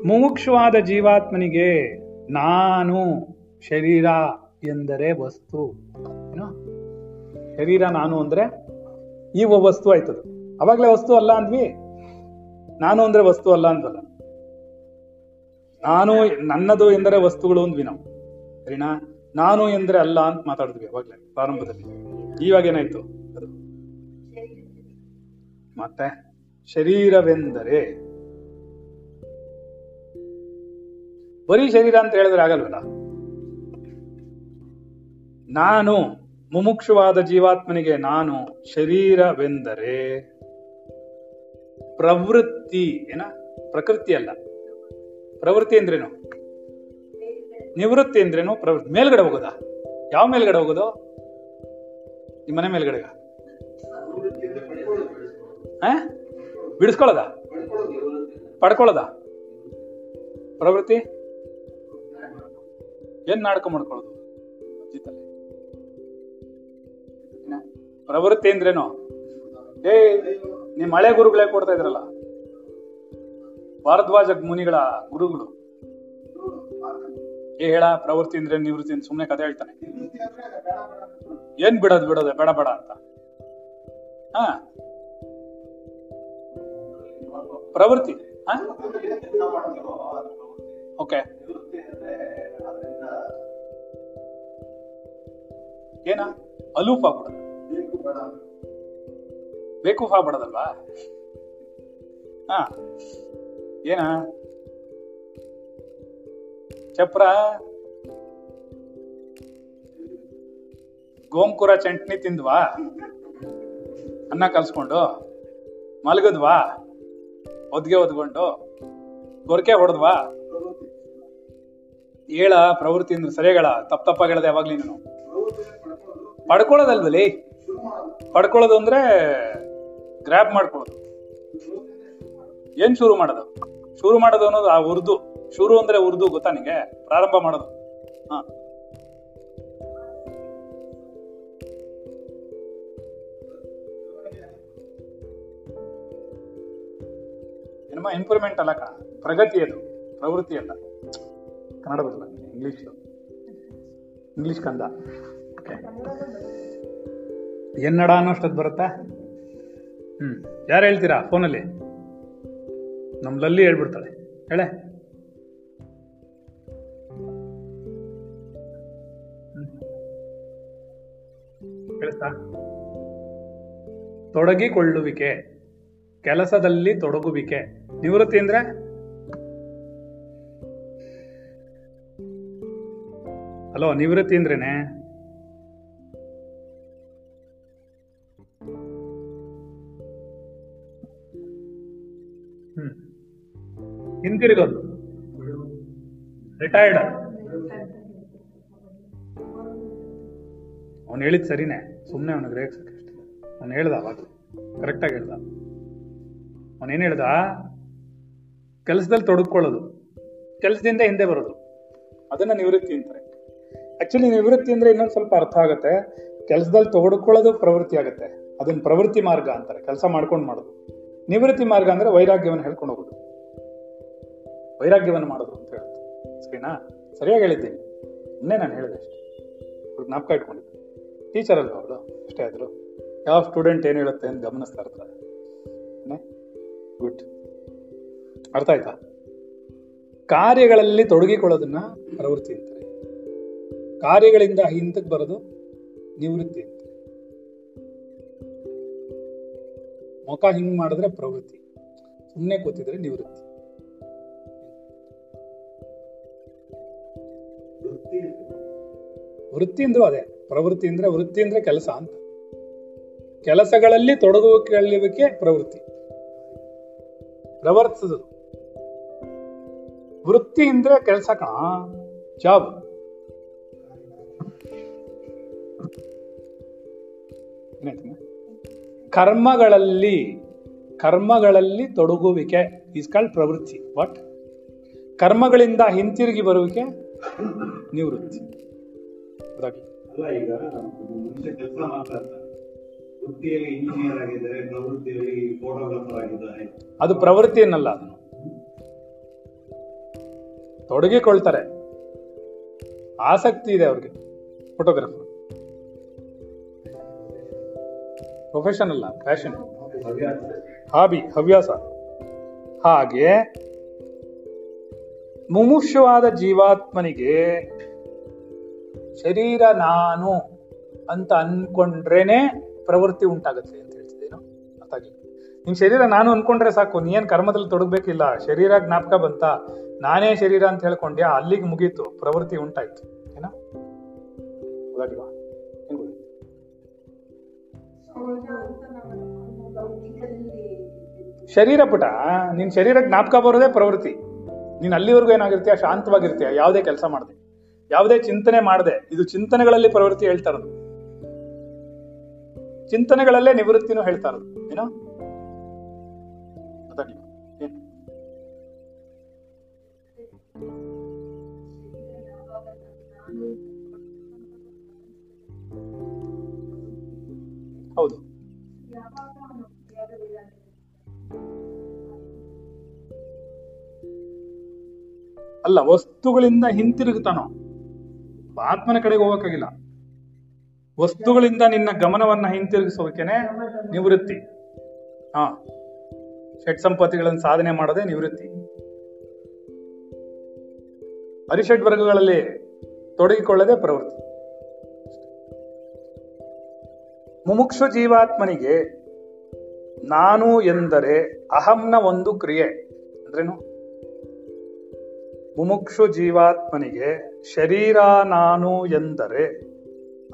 ಮುಮುಕ್ಷವಾದ ಜೀವಾತ್ಮನಿಗೆ ನಾನು ಶರೀರ ಎಂದರೆ ವಸ್ತು. ಶರೀರ ನಾನು ಅಂದ್ರೆ ಈ ವಸ್ತು ಆಯ್ತದು. ಅವಾಗ್ಲೇ ವಸ್ತು ಅಲ್ಲ ಅಂದ್ವಿ. ನಾನು ಅಂದ್ರೆ ವಸ್ತು ಅಲ್ಲ ಅಂದ್ವಲ್ಲ. ನಾನು ನನ್ನದು ಎಂದರೆ ವಸ್ತುಗಳು ಅಂದ್ವಿ ನಾವು. ಸರಿನಾ? ನಾನು ಎಂದ್ರೆ ಅಲ್ಲ ಅಂತ ಮಾತಾಡಿದ್ವಿ ಅವಾಗ್ಲೇ, ಪ್ರಾರಂಭದಲ್ಲಿ. ಇವಾಗ ಏನಾಯ್ತು ಅದು. ಮತ್ತೆ, ಶರೀರವೆಂದರೆ ಬರೀ ಶರೀರ ಅಂತ ಹೇಳಿದ್ರೆ ಆಗಲ್ವಲ್ಲ? ನಾನು ಮುಮುಕ್ಷವಾದ ಜೀವಾತ್ಮನಿಗೆ ನಾನು ಶರೀರವೆಂದರೆ ಪ್ರವೃತ್ತಿ, ಏನ? ಪ್ರಕೃತಿ ಅಲ್ಲ. ಪ್ರವೃತ್ತಿ ಅಂದ್ರೇನು? ನಿವೃತ್ತಿ ಅಂದ್ರೇನು? ಪ್ರವೃತ್ತಿ. ಮೇಲ್ಗಡೆ ಹೋಗೋದಾ? ಯಾವ ಮೇಲ್ಗಡೆ ಹೋಗೋದು? ನಿಮ್ಮ ಮನೆ ಮೇಲ್ಗಡೆಗ? ಬಿಡಿಸ್ಕೊಳ್ಳೋದ? ಪಡ್ಕೊಳ್ಳೋದ? ಪ್ರವೃತ್ತಿ? ಏನ್ ನಾಟಕ ಮಾಡ್ಕೊಳ್ಳೋದು? ಅಜ್ಜಿ ಏನ? ಪ್ರವೃತ್ತಿ ಅಂದ್ರೇನು? ಏ ನಿಮ್ ಹಳೆ ಗುರುಗಳೇ ಕೊಡ್ತಾ ಇದ್ರಲ್ಲ. ಭಾರದ್ವಾಜ ಮುನಿಗಳ ಗುರುಗಳು. ಏ, ಹೇಳ, ಪ್ರವೃತ್ತಿ ಅಂದ್ರೆ ನಿವೃತ್ತಿ ಸುಮ್ನೆ ಕಥೆ ಹೇಳ್ತಾನೆ. ಏನ್ ಬಿಡೋದು ಬಿಡೋದು, ಬೇಡ ಬೇಡ ಅಂತ. ಹ. ಪ್ರವೃತ್ತಿ ಓಕೆ. ಏನ? ಅಲೂಪ್ ಆಗ್ಬಿಡೋದು ಬೇಕೂಫ್ ಆಗ್ಬಿಡೋದಲ್ವಾ ಹಾ. ಏನ? ಚಪ್ರ? ಗೋಂಕುರ ಚಟ್ನಿ ತಿಂದ್ವಾ? ಅನ್ನ ಕಲ್ಸ್ಕೊಂಡು? ಮಲಗದ್ವಾ? ಒದ್ಗೆ ಒದ್ಕೊಂಡು? ಗೊರಕೆ ಹೊಡೆದ್ವಾ? ಹೇಳ ಪ್ರವೃತ್ತಿ ಸರಿಗಳ ತಪ್ಪ ತಪ್ಪಾಗಿ ಹೇಳದೆ ಯಾವಾಗ್ಲಿ ನೀನು. ಪಡ್ಕೊಳ್ಳೋದಲ್ವಲ್ಲಿ? ಪಡ್ಕೊಳ್ಳೋದು ಅಂದ್ರೆ ಗ್ರ್ಯಾಬ್ ಮಾಡ್ಕೊಳ್ಳೋದು. ಏನ್ ಶುರು ಮಾಡೋದು? ಶುರು ಮಾಡೋದು ಅನ್ನೋದು ಆ ಉರ್ದು. ಶುರು ಅಂದ್ರೆ ಉರ್ದು ಗೊತ್ತಾ ನಿಂಗೆ? ಪ್ರಾರಂಭ ಮಾಡೋದು. ಹ. ಏನಮ್ಮ ಇಂಪ್ರೂವ್ಮೆಂಟ್ ಅಲ್ಲ ಪ್ರಗತಿ ಅದು. ಪ್ರವೃತ್ತಿ ಅಲ್ಲ. ಕನ್ನಡ ಬರಲ್ಲ ಇಂಗ್ಲಿಷ್ ಇಂಗ್ಲಿಷ್ ಕಂದ. ಎನ್ನಡ ಅನ್ನೋಷ್ಟದ್ ಬರುತ್ತಾ? ಹ್ಮ್. ಯಾರು ಹೇಳ್ತೀರಾ ಫೋನಲ್ಲಿ? ನಮ್ ಲಲ್ಲಿ ಹೇಳ್ಬಿಡ್ತಾಳೆ. ಹೇಳೆ. ತೊಡಗಿಕೊಳ್ಳುವಿಕೆ. ಕೆಲಸದಲ್ಲಿ ತೊಡಗುವಿಕೆ. ನಿವೃತ್ತಿ ಅಂದ್ರೆ? ಹಲೋ, ನಿವೃತ್ತಿ ಅಂದ್ರೇನೆ? ಹಿಂತಿರುಗೋದು ರಿಟೈರ್ಡ್ ಅವನು ಹೇಳಿದ್ ಸರಿನೇ. ಸುಮ್ಮನೆ ಅವನಿಗೆ ರೇಗ್ಸಕ್ಕೆ ಅಷ್ಟೇ ಅವ್ನು ಹೇಳ್ದ ಅವಾಗ ಕರೆಕ್ಟಾಗಿ ಹೇಳ್ದ. ಅವನೇನು ಹೇಳ್ದ? ಕೆಲಸದಲ್ಲಿ ತೊಡಕೊಳ್ಳೋದು. ಕೆಲಸದಿಂದ ಹಿಂದೆ ಬರೋದು. ಅದನ್ನ ನಿವೃತ್ತಿ ಅಂತಾರೆ. ಆಕ್ಚುಲಿ ನಿವೃತ್ತಿ ಅಂದ್ರೆ ಇನ್ನೊಂದು ಸ್ವಲ್ಪ ಅರ್ಥ ಆಗುತ್ತೆ. ಕೆಲಸದಲ್ಲಿ ತೊಡಕೊಳ್ಳೋದು ಪ್ರವೃತ್ತಿ ಆಗುತ್ತೆ. ಅದನ್ನ ಪ್ರವೃತ್ತಿ ಮಾರ್ಗ ಅಂತಾರೆ. ಕೆಲಸ ಮಾಡ್ಕೊಂಡು ಮಾಡೋದು. ನಿವೃತ್ತಿ ಮಾರ್ಗ ಅಂದ್ರೆ ವೈರಾಗ್ಯವನ್ನು ಹೇಳ್ಕೊಂಡು ಹೋಗೋದು. ವೈರಾಗ್ಯವನ್ನು ಮಾಡೋದು ಅಂತ ಹೇಳುತ್ತೆ ಸರಿನಾ? ಸರಿಯಾಗಿ ಹೇಳಿದ್ದೀನಿ. ಇನ್ನೇ ನಾನು ಹೇಳಿದೆ ಅಷ್ಟೇ. ಜ್ಞಾಪಕ ಇಟ್ಕೊಂಡಿದ್ದೆ ಟೀಚರ್ ಅಲ್ವಾ ಅವಳು ಅಷ್ಟೇ ಆದರು. ಯಾವ ಸ್ಟೂಡೆಂಟ್ ಏನು ಹೇಳುತ್ತೆ ಅಂತ ಗಮನಿಸ್ತಾ ಇರ್ತಾರೆ. ಗುಡ್ ಅರ್ಥ ಆಯ್ತಾ? ಕಾರ್ಯಗಳಲ್ಲಿ ತೊಡಗಿಕೊಳ್ಳೋದನ್ನ ಪ್ರವೃತ್ತಿ ಅಂತಾರೆ. ಕಾರ್ಯಗಳಿಂದ ಹಿಂದಕ್ಕೆ ಬರೋದು ನಿವೃತ್ತಿ ಅಂತಾರೆ. ಮುಖ ಹಿಂಗ್ ಮಾಡಿದ್ರೆ ಪ್ರವೃತ್ತಿ. ಸುಮ್ಮನೆ ಕೂತಿದ್ರೆ ನಿವೃತ್ತಿ. ವೃತ್ತಿ ಅಂದ್ರೂ ಅದೇ. ಪ್ರವೃತ್ತಿ ಅಂದ್ರೆ ವೃತ್ತಿ ಅಂದ್ರೆ ಕೆಲಸ ಅಂತ. ಕೆಲಸಗಳಲ್ಲಿ ತೊಡಗುವಿಕೆ ಪ್ರವೃತ್ತಿ. ಪ್ರವರ್ತದ ವೃತ್ತಿ ಅಂದ್ರೆ ಕೆಲಸ ಕಣ. ಜಾಬ್. ಕರ್ಮಗಳಲ್ಲಿ ಕರ್ಮಗಳಲ್ಲಿ ತೊಡಗುವಿಕೆ. ಇಸ್ ಕಾಲ್ಡ್ ಪ್ರವೃತ್ತಿ. ಬಟ್ ಕರ್ಮಗಳಿಂದ ಹಿಂತಿರುಗಿ ಬರುವಿಕೆ. ನಿವೃತ್ತಿ. ಅದಾಗಿ ಅಲ್ಲ ಈಗ ಮನುಷ್ಯ ಕೆಲಸ ಇರ್ತಾನೆ. ವೃತ್ತಿಯಲ್ಲಿ ಇಂಜಿನಿಯರ್ ಆಗಿದ್ದಾರೆ ಪ್ರವೃತ್ತಿಯಲ್ಲಿ ಫೋಟೋಗ್ರಾಫರ್ ಆಗಿದ್ದಾರೆ. ಅದು ಪ್ರವೃತ್ತಿ ಏನಲ್ಲ ಅದನ್ನು ತೊಡಗಿಕೊಳ್ತಾರೆ. ಆಸಕ್ತಿ ಇದೆ ಅವ್ರಿಗೆ ಫೋಟೋಗ್ರಾಫರ್ ಪ್ರೊಫೆಷನ್ ಅಲ್ಲ ಫ್ಯಾಷನ್ ಹಾಬಿ ಹವ್ಯಾಸ. ಹಾಗೆ ಮುಮುಕ್ಷವಾದ ಜೀವಾತ್ಮನಿಗೆ ಶರೀರ ನಾನು ಅಂತ ಅನ್ಕೊಂಡ್ರೇನೆ ಪ್ರವೃತ್ತಿ ಉಂಟಾಗುತ್ತೆ ಅಂತ ಹೇಳ್ತಿದ್ದೇನು? ಅರ್ಥ ಆಗಿಲ್ಲ ನಿನ್ ಶರೀರ ನಾನು ಅನ್ಕೊಂಡ್ರೆ ಸಾಕು ನೀ ಏನ್ ಕರ್ಮದಲ್ಲಿ ತೊಡಗಬೇಕಿಲ್ಲ, ಶರೀರ ಜ್ಞಾಪಕ ಬಂತ, ನಾನೇ ಶರೀರ ಅಂತ ಹೇಳ್ಕೊಂಡೆ ಅಲ್ಲಿಗೆ ಮುಗೀತು, ಪ್ರವೃತ್ತಿ ಉಂಟಾಯ್ತು. ಏನ? ಶರೀರ ಪುಟ, ನಿನ್ ಶರೀರ ಜ್ಞಾಪಕ ಬರೋದೇ ಪ್ರವೃತ್ತಿ. ನೀನ್ ಅಲ್ಲಿವರೆಗೂ ಏನಾಗಿರ್ತೀಯ? ಶಾಂತವಾಗಿರ್ತೀಯ? ಯಾವುದೇ ಕೆಲಸ ಮಾಡದೆ. ಯಾವುದೇ ಚಿಂತನೆ ಮಾಡದೆ. ಇದು ಚಿಂತನೆಗಳಲ್ಲಿ ಪ್ರವೃತ್ತಿ ಹೇಳ್ತಾ ಇರೋದು. ಚಿಂತನೆಗಳಲ್ಲೇ ನಿವೃತ್ತಿನೂ ಹೇಳ್ತಾ ಇರೋದು. ಏನೋ. ಹೌದು. ಅಲ್ಲ, ವಸ್ತುಗಳಿಂದ ಹಿಂತಿರುಗುತ್ತಾನೋ? ಆತ್ಮನ ಕಡೆಗೆ ಹೋಗಕ್ಕಾಗಿಲ್ಲ. ವಸ್ತುಗಳಿಂದ ನಿನ್ನ ಗಮನವನ್ನ ಹಿಂತಿರುಗಿಸೋಕೆನೆ ನಿವೃತ್ತಿ. ಹಾ, ಷಟ್ ಸಂಪತ್ತಿಗಳನ್ನು ಸಾಧನೆ ಮಾಡದೆ ನಿವೃತ್ತಿ. ಅರಿಷಡ್ ವರ್ಗಗಳಲ್ಲಿ ತೊಡಗಿಕೊಳ್ಳದೆ ಪ್ರವೃತ್ತಿ. ಮುಮುಕ್ಷು ಜೀವಾತ್ಮನಿಗೆ, ನಾನು ಎಂದರೆ ಅಹಂನ ಒಂದು ಕ್ರಿಯೆ. ಅಂದ್ರೇನು? ಮುಮುಕ್ಷು ಜೀವಾತ್ಮನಿಗೆ ಶರೀರ ನಾನು ಎಂದರೆ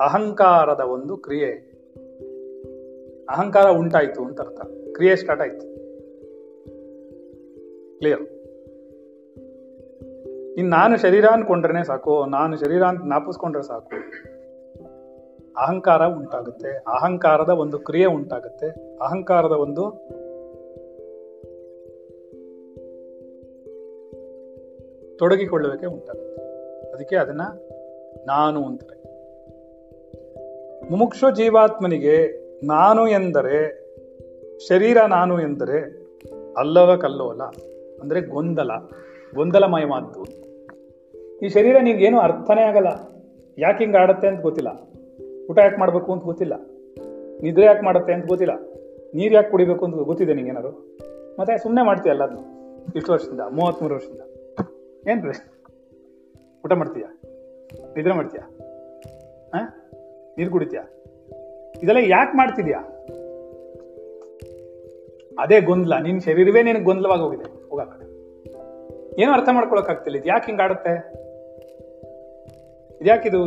ಅಹಂಕಾರದ ಒಂದು ಕ್ರಿಯೆ. ಅಹಂಕಾರ ಉಂಟಾಯಿತು ಅಂತ ಅರ್ಥ. ಕ್ರಿಯೆ ಸ್ಟಾರ್ಟ್ ಆಯ್ತು. ಕ್ಲಿಯರ್ ಇನ್ನು ನಾನು ಶರೀರ ಅನ್ಕೊಂಡ್ರೆ ಸಾಕು, ನಾನು ಶರೀರ ಅಂತ ಜ್ಞಾಪಿಸ್ಕೊಂಡ್ರೆ ಸಾಕು. ಅಹಂಕಾರ ಉಂಟಾಗುತ್ತೆ, ಅಹಂಕಾರದ ಒಂದು ಕ್ರಿಯೆ ಉಂಟಾಗುತ್ತೆ, ಅಹಂಕಾರದ ಒಂದು ತೊಡಗಿಕೊಳ್ಳುವಿಕೆ ಉಂಟಾಗುತ್ತೆ. ಅದಕ್ಕೆ ಅದನ್ನ ನಾನು ಅಂತಾರೆ. ಮುಮುಕ್ಷು ಜೀವಾತ್ಮನಿಗೆ ನಾನು ಎಂದರೆ, ಶರೀರ ನಾನು ಎಂದರೆ ಅಲ್ಲವ ಕಲ್ಲೋಲ, ಅಂದ್ರೆ ಗೊಂದಲ, ಗೊಂದಲಮಯವಾದ್ದು. ಈ ಶರೀರ ನಿನ್ಗೇನು ಅರ್ಥನೇ ಆಗಲ್ಲ. ಯಾಕೆ ಹಿಂಗೆ ಆಡುತ್ತೆ ಅಂತ ಗೊತ್ತಿಲ್ಲ. ಊಟ ಯಾಕೆ ಮಾಡಬೇಕು ಅಂತ ಗೊತ್ತಿಲ್ಲ. ನಿದ್ರೆ ಯಾಕೆ ಮಾಡುತ್ತೆ ಅಂತ ಗೊತ್ತಿಲ್ಲ. ನೀರು ಯಾಕೆ ಕುಡಿಬೇಕು ಅಂತ ಗೊತ್ತಿದೆ ನಿಂಗೇನಾರು ಮತ್ತೆ ಸುಮ್ಮನೆ ಮಾಡ್ತೀಯಲ್ಲ ಅದು ಇಷ್ಟು ವರ್ಷದಿಂದ ಮೂವತ್ತ್ಮೂರು ವರ್ಷದಿಂದ. ಏನ್ ರೀ? ಊಟ ಮಾಡ್ತೀಯಾ? ನಿದ್ರೆ ಮಾಡ್ತೀಯಾ? ಆ? ನೀರು ಕುಡಿತೀಯ? ಇದೆಲ್ಲ ಯಾಕೆ ಮಾಡ್ತಿದ್ಯಾ? ಅದೇ ಗೊಂದಲ. ನಿನ್ ಶರೀರವೇ ನಿನಗೆ ಗೊಂದಲವಾಗಿ ಹೋಗಿದೆ. ಹೋಗಾಕ ಏನು ಅರ್ಥ ಮಾಡ್ಕೊಳಕ್ಕಾಗ್ತಿಲ್ಲ. ಇದು ಯಾಕೆ ಹಿಂಗ್ ಆಡುತ್ತೆ? ಇದ್ಯಾಕಿದು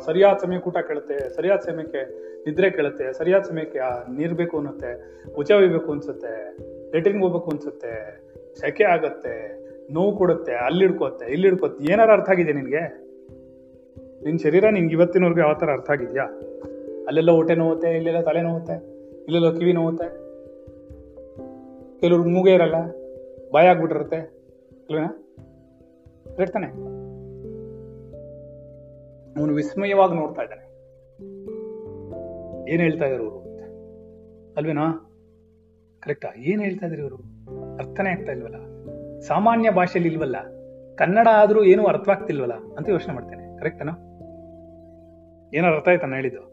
ಸರಿಯಾದ ಸಮಯಕ್ಕೆ ಊಟ ಕೇಳುತ್ತೆ? ಸರಿಯಾದ ಸಮಯಕ್ಕೆ ನಿದ್ರೆ ಕೇಳುತ್ತೆ? ಸರಿಯಾದ ಸಮಯಕ್ಕೆ ನೀರ್ ಬೇಕು ಅನ್ನುತ್ತೆ? ಉಚ ಒಯ್ಬೇಕು ಅನ್ಸುತ್ತೆ? ಲೆಟ್ರಿನ್ ಹೋಗ್ಬೇಕು ಅನ್ಸುತ್ತೆ? ಸೆಕೆ ಆಗತ್ತೆ? ನೋವು ಕೊಡುತ್ತೆ ಅಲ್ಲಿ ಹಿಡ್ಕೋತ್ತೆ ಇಲ್ಲಿ ಹಿಡ್ಕೋತ್ತೆ ಏನಾರ ಅರ್ಥ ಆಗಿದೆ ನಿನಗೆ? ನಿನ್ನ ಶರೀರ ನಿನ್ಗೆ ಇವತ್ತಿನವರೆಗೂ ಯಾವ ತರ ಅರ್ಥ ಆಗಿದೆಯಾ? ಅಲ್ಲೆಲ್ಲ ಹೊಟ್ಟೆ ನೋವುತ್ತೆ, ಇಲ್ಲೆಲ್ಲ ತಲೆ ನೋವುತ್ತೆ, ಇಲ್ಲೆಲ್ಲ ಕಿವಿ ನೋವುತ್ತೆ. ಕೆಲವ್ರಿಗೆ ಮೂಗೇ ಇರಲ್ಲ, ಭಯ ಆಗ್ಬಿಟ್ಟಿರುತ್ತೆ. ಅಲ್ವೇನಾ? ಕರೆಕ್ಟ್ ಅವನು ವಿಸ್ಮಯವಾಗಿ ನೋಡ್ತಾ ಇದ್ದಾನೆ. ಏನ್ ಹೇಳ್ತಾ ಇದ್ರು ಇವರು ಅಲ್ವೇನಾ? ಕರೆಕ್ಟಾ? ಏನ್ ಹೇಳ್ತಾ ಇದ್ರಿ ಇವರು? ಅರ್ಥನೇ ಆಗ್ತಾ ಇಲ್ವಲ್ಲ? ಸಾಮಾನ್ಯ ಭಾಷೆಯಲ್ಲಿ ಇಲ್ವಲ್ಲ, ಕನ್ನಡ ಆದ್ರೂ ಏನೂ ಅರ್ಥವಾಗ್ತಿಲ್ವಲ್ಲ ಅಂತ ಯೋಚನೆ ಮಾಡ್ತೇನೆ. ಕರೆಕ್ಟನಾ ಏನಾರು ಅರ್ಥ ಆಯ್ತಾನ ಹೇಳಿದ್ದು?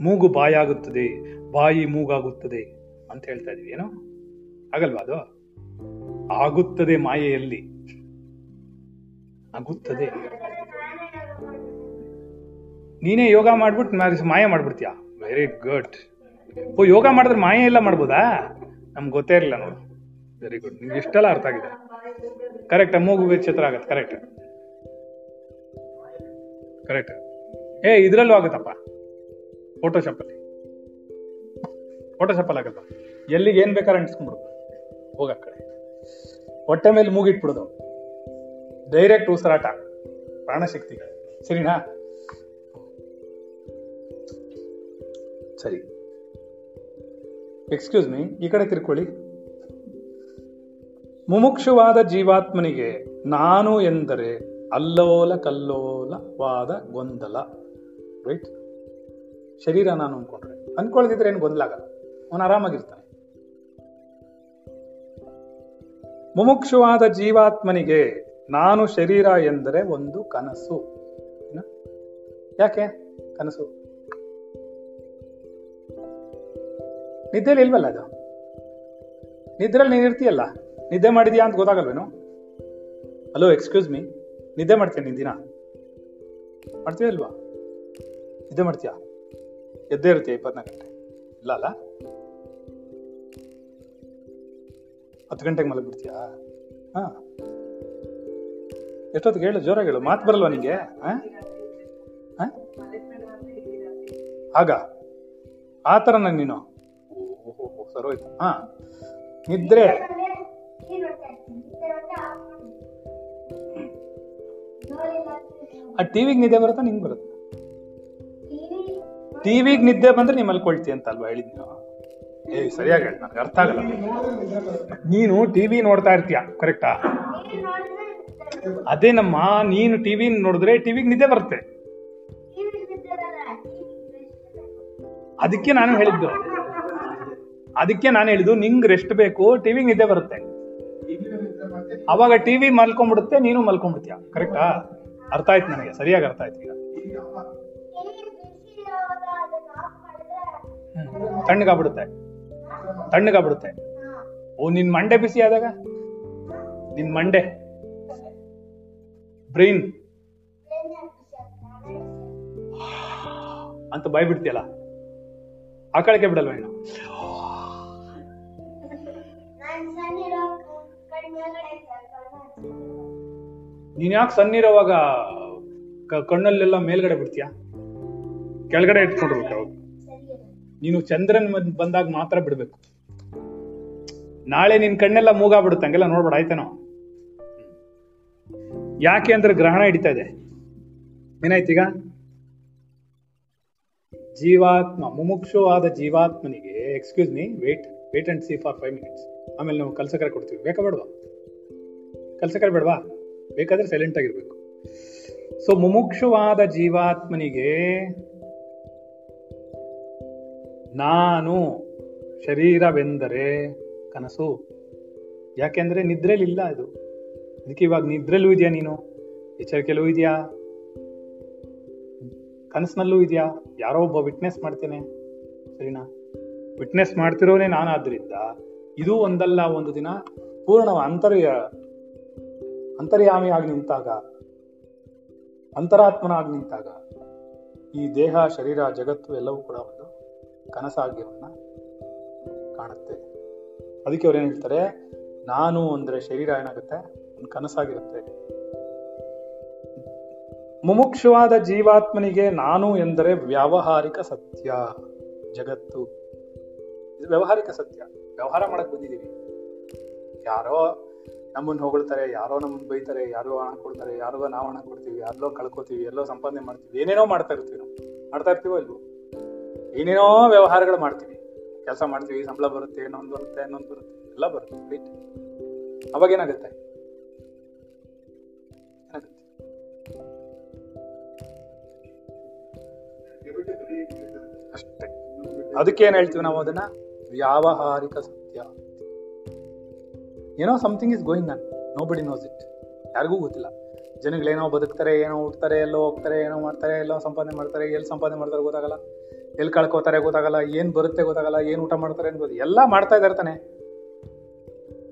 ಮೂಗು ಬಾಯಾಗುತ್ತದೆ, ಬಾಯಿ ಮೂಗಾಗುತ್ತದೆ ಅಂತ ಹೇಳ್ತಾ ಇದೀವಿ, ಏನೋ? ಆಗಲ್ವಾ ಅದು? ಆಗುತ್ತದೆ ಮಾಯೆಯಲ್ಲಿ. ಆಗುತ್ತದೆ. ನೀನೇ ಯೋಗ ಮಾಡ್ಬಿಟ್ಟು ಮಾಯ ಮಾಡ್ಬಿಡ್ತೀಯಾ? ವೆರಿ ಗುಡ್ ಓ, ಯೋಗ ಮಾಡಿದ್ರೆ ಮಾಯ ಎಲ್ಲ ಮಾಡ್ಬೋದಾ? ನಮ್ಗೆ ಗೊತ್ತೇ ಇರಲಿಲ್ಲ ನೋಡು. ವೆರಿ ಗುಡ್ ನಿಮ್ಗೆ ಇಷ್ಟೆಲ್ಲ ಅರ್ಥ ಆಗಿದೆ. ಕರೆಕ್ಟ್ ಮೂಗು ವಿಚಿತ್ರ ಆಗತ್ತೆ. ಕರೆಕ್ಟ್ ಕರೆಕ್ಟ್ ಏ, ಇದ್ರಲ್ಲೂ ಆಗುತ್ತಪ್ಪ. ಫೋಟೋಶಾಪ್ ಅಲ್ಲಿ. ಫೋಟೋಶಾಪ್ ಅಲ್ಲಿ ಆಗಲ್ಲ ಎಲ್ಲಿಗೆ ಏನ್ ಬೇಕಾದ್ರೆ ಅಂಟಿಸ್ಕೊಂಡ್ಬಿಡು. ಹೋಗ ಕಡೆ. ಹೊಟ್ಟೆ ಮೇಲೆ ಮೂಗಿಟ್ಬಿಡೋದು. ಡೈರೆಕ್ಟ್ ಉಸಿರಾಟ. ಪ್ರಾಣಶಕ್ತಿ. ಸರಿನಾ? ಸರಿ. ಎಕ್ಸ್ಕ್ಯೂಸ್ ಮೀ ಈ ಕಡೆ ತಿರ್ಕೊಳ್ಳಿ. ಮುಮುಕ್ಷುವಾದ ಜೀವಾತ್ಮನಿಗೆ ನಾನು ಎಂದರೆ ಅಲ್ಲೋಲ ಕಲ್ಲೋಲವಾದ ಗೊಂದಲ. ರೈಟ್ ಶರೀರ ನಾನು ಅನ್ಕೊಂಡ್ರೆ. ಅನ್ಕೊಳ್ದಿದ್ರೆ ಏನು ಗೊಂದಲ ಆಗಲ್ಲ. ಅವನು ಆರಾಮಾಗಿರ್ತಾನೆ. ಮುಮುಕ್ಷುವಾದ ಜೀವಾತ್ಮನಿಗೆ ನಾನು ಶರೀರ ಎಂದರೆ ಒಂದು ಕನಸು. ಯಾಕೆ? ಕನಸು. ನಿದ್ರೆಯಲ್ಲಿ ಇಲ್ವಲ್ಲ ಅದು? ನಿದ್ರೆಯಲ್ಲಿ ನೀನು ಇರ್ತೀಯಲ್ಲ? ನಿದ್ದೆ ಮಾಡಿದ್ಯಾ ಅಂತ ಗೊತ್ತಾಗಲ್ವೇನು? ಹಲೋ ಎಕ್ಸ್ಕ್ಯೂಸ್ ಮೀ ನಿದ್ದೆ ಮಾಡ್ತೀಯ ನೀನ್ ದಿನ? ಮಾಡ್ತೀಯ ಅಲ್ವಾ ನಿದ್ದೆ ಮಾಡ್ತೀಯಾ? ಎದ್ದೇ ಇರುತ್ತೆ ಇಪ್ಪತ್ನಾಲ್ಕು ಗಂಟೆ. ಇಲ್ಲ ಅಲ್ಲ? ಹತ್ತು ಗಂಟೆಗೆ ಮಲಗಿಬಿಡ್ತೀಯಾ ಹಾಂ. ಎಷ್ಟೊತ್ತಿಗೆ ಹೇಳು, ಜೋರಾಗಿ ಹೇಳು. ಮಾತು ಬರಲ್ವಾ ನಿಂಗೆ? ಹಾಂ? ಆಗ. ಆ ಥರನ ನೀನು. ಓಹೋ ಸರೋಯ್ತು ಹಾಂ. ನಿದ್ರೆ. ಆ ಟಿವಿಗೆ ನಿದ್ದೆ ಬರುತ್ತಾ? ನಿಂಗೆ ಬರುತ್ತೆ? ಟಿವಿಗೆ ನಿದ್ದೆ ಬಂದ್ರೆ ನಿಮ್ಮಲ್ಲಿ ಕೊಳ್ತಿ ಅಂತ ಅಲ್ವಾ ಹೇಳಿದ್ ನೀವು ಏ, ಸರಿಯಾಗಿ ಹೇಳಿ, ನನಗೆ ಅರ್ಥ ಆಗಲ್ಲ. ನೀನು ಟಿವಿ ನೋಡ್ತಾ ಇರ್ತೀಯ? ಕರೆಕ್ಟಾ ಅದೇನಮ್ಮ ನೀನು ಟಿವಿ ನೋಡಿದ್ರೆ ಟಿವಿಗೆ ನಿದ್ದೆ ಬರುತ್ತೆ. ಅದಕ್ಕೆ ನಾನು ಹೇಳಿದ್ದು. ಅದಕ್ಕೆ ನಾನು ಹೇಳಿದ್ದು, ನಿಂಗೆ ರೆಸ್ಟ್ ಬೇಕು, ಟಿವಿಗೆ ನಿದ್ದೆ ಬರುತ್ತೆ. ಅವಾಗ ಟಿವಿ ಮಲ್ಕೊಂಡ್ಬಿಡುತ್ತೆ, ನೀನು ಮಲ್ಕೊಂಡ್ಬಿಡ್ತೀಯ. ಕರೆಕ್ಟಾ ಅರ್ಥ ಆಯ್ತು ನನಗೆ, ಸರಿಯಾಗಿ ಅರ್ಥ ಆಯ್ತು ಈಗ. ತಣ್ಣಗಾಗ್ಬಿಡುತ್ತೆ. ತಣ್ಣಗಾಗ್ಬಿಡುತ್ತೆ. ಓ, ನಿನ್ ಮಂಡೆ ಬಿಸಿ ಆದಾಗ? ನಿನ್ ಮಂಡೆ. ಬ್ರೈನ್ ಅಂತ ಬಾಯ್ ಬಿಡ್ತೀಯಲ್ಲ ಆಕಳಕ್ಕೆ ಬಿಡಲ್ವ ಇನ್ನು? ನೀನ್ ಯಾಕೆ ಸಣ್ಣಿರೋವಾಗ ಕಣ್ಣಲ್ಲೆಲ್ಲ ಮೇಲ್ಗಡೆ ಬಿಡ್ತೀಯಾ? ಕೆಳಗಡೆ ಇಟ್ಕೊಂಡಿರ್ಬೇಕು ಅವಾಗ ನೀನು ಚಂದ್ರನ್ ಬಂದಾಗ ಮಾತ್ರ ಬಿಡ್ಬೇಕು. ನಾಳೆ ನಿನ್ ಕಣ್ಣೆಲ್ಲ ಮೂಗಾಗ್ಬಿಡುತ್ತೆ, ಹಂಗೆಲ್ಲ ನೋಡ್ಬೇಡ, ಆಯ್ತೇನೋ? ಯಾಕೆ ಅಂದ್ರೆ ಗ್ರಹಣ ಹಿಡಿತಾ ಇದೆ. ಏನಾಯ್ತೀಗ ಜೀವಾತ್ಮ, ಮುಮುಕ್ಷುವಾದ ಜೀವಾತ್ಮನಿಗೆ excuse me wait wait and see for five minutes ಆಮೇಲೆ ನಾವು ಕಲ್ಸಕರ ಕೊಡ್ತೀವಿ. ಬೇಕಾ ಬೇಡವಾ? ಕಲ್ಸಕರ ಬೇಡವಾ? ಬೇಕಾದ್ರೆ ಸೈಲೆಂಟ್ ಆಗಿರ್ಬೇಕು. ಸೊ ಮುಮುಕ್ಷವಾದ ಜೀವಾತ್ಮನಿಗೆ ನಾನು ಶರೀರವೆಂದರೆ ಕನಸು. ಯಾಕೆಂದ್ರೆ ನಿದ್ರೆಲಿಲ್ಲ ಇದು. ಅದಕ್ಕೆ ಇವಾಗ ನಿದ್ರೆಲ್ಲೂ ಇದೆಯಾ ನೀನು? ಎಚ್ಚರಿಕೆಲ್ಲೂ ಇದೆಯಾ? ಕನಸಿನಲ್ಲೂ ಇದೆಯಾ? ಯಾರೋ ಒಬ್ಬ ವಿಟ್ನೆಸ್ ಮಾಡ್ತೇನೆ. ಸರಿನಾ? ವಿಟ್ನೆಸ್ ಮಾಡ್ತಿರೋನೇ ನಾನಾದ್ರಿಂದ. ಇದು ಒಂದಲ್ಲ, ಒಂದು ದಿನ ಪೂರ್ಣ ಅಂತರ್ಯ ಅಂತರ್ಯಾಮಿಯಾಗಿ ನಿಂತಾಗ, ಅಂತರಾತ್ಮನಾಗಿ ನಿಂತಾಗ, ಈ ದೇಹ, ಶರೀರ, ಜಗತ್ತು ಎಲ್ಲವೂ ಕೂಡ ಒಂದು ಕನಸಾಗ್ಯವನ್ನ ಕಾಣುತ್ತೆ. ಅದಕ್ಕೆ ಅವ್ರು ಏನು ಹೇಳ್ತಾರೆ, ನಾನು ಅಂದರೆ ಶರೀರ ಏನಾಗುತ್ತೆ? ಒಂದು ಕನಸಾಗಿರುತ್ತೆ. ಮುಮುಕ್ಷವಾದ ಜೀವಾತ್ಮನಿಗೆ ನಾನು ಎಂದರೆ ವ್ಯಾವಹಾರಿಕ ಸತ್ಯ, ಜಗತ್ತು. ಇದು ವ್ಯಾವಹಾರಿಕ ಸತ್ಯ. ವ್ಯವಹಾರ ಮಾಡಕ್ ಬಂದಿದ್ದೀವಿ. ಯಾರೋ ನಮ್ಮನ್ನ ಹೊಗಳ್ತಾರೆ, ಯಾರೋ ನಮ್ಮನ್ನ ಬೈತಾರೆ ಯಾರೋ ಹಣ ಕೊಡ್ತಾರೆ, ಯಾರಿಗೋ ನಾವು ಹಣ ಕೊಡ್ತೀವಿ ಎಲ್ಲೋ ಕಳ್ಕೊತೀವಿ, ಎಲ್ಲೋ ಸಂಪಾದನೆ ಮಾಡ್ತೀವಿ, ಏನೇನೋ ಮಾಡ್ತಾ ಇರ್ತೀವಿ ನಾವು. ಮಾಡ್ತಾ ಇರ್ತೀವೋ ಇಲ್ವೋ? ಏನೇನೋ ವ್ಯವಹಾರಗಳು ಮಾಡ್ತೀವಿ. ಕೆಲಸ ಮಾಡ್ತೀವಿ, ಸಂಬಳ ಬರುತ್ತೆ, ಇನ್ನೊಂದು ಬರುತ್ತೆ ಇನ್ನೊಂದು ಬರುತ್ತೆ, ಎಲ್ಲ ಬರುತ್ತೆ ರೈಟ್ ಅವಾಗ ಏನಾಗುತ್ತೆ? ಅದಕ್ಕೆ ಏನ್ ಹೇಳ್ತೀವಿ ನಾವು ಅದನ್ನ? ವ್ಯಾವಹಾರಿಕ ಏನೋ something is going on nobody knows it ಯಾರಿಗೂ ಗೊತ್ತಿಲ್ಲ. ಜನಗಳೇನೋ ಬದುಕ್ತಾರೆ, ಏನೋ ಹುಡ್ತಾರೆ ಎಲ್ಲೋ ಹೋಗ್ತಾರೆ, ಏನೋ ಮಾಡ್ತಾರೆ, ಎಲ್ಲೋ ಸಂಪಾದನೆ ಮಾಡ್ತಾರೆ, ಎಲ್ಲಿ ಸಂಪಾದನೆ ಮಾಡ್ತಾರೆ ಗೊತ್ತಾಗಲ್ಲ. ಎಲ್ಲಿ ಕಳ್ಕೋತಾರೆ ಗೊತ್ತಾಗಲ್ಲ, ಏನು ಬರುತ್ತೆ ಗೊತ್ತಾಗಲ್ಲ, ಏನು ಊಟ ಮಾಡ್ತಾರೆ ಗೊತ್ತಿಲ್ಲ ಎಲ್ಲ ಮಾಡ್ತಾ ಇದ್ದಾರೆ ತಾನೆ.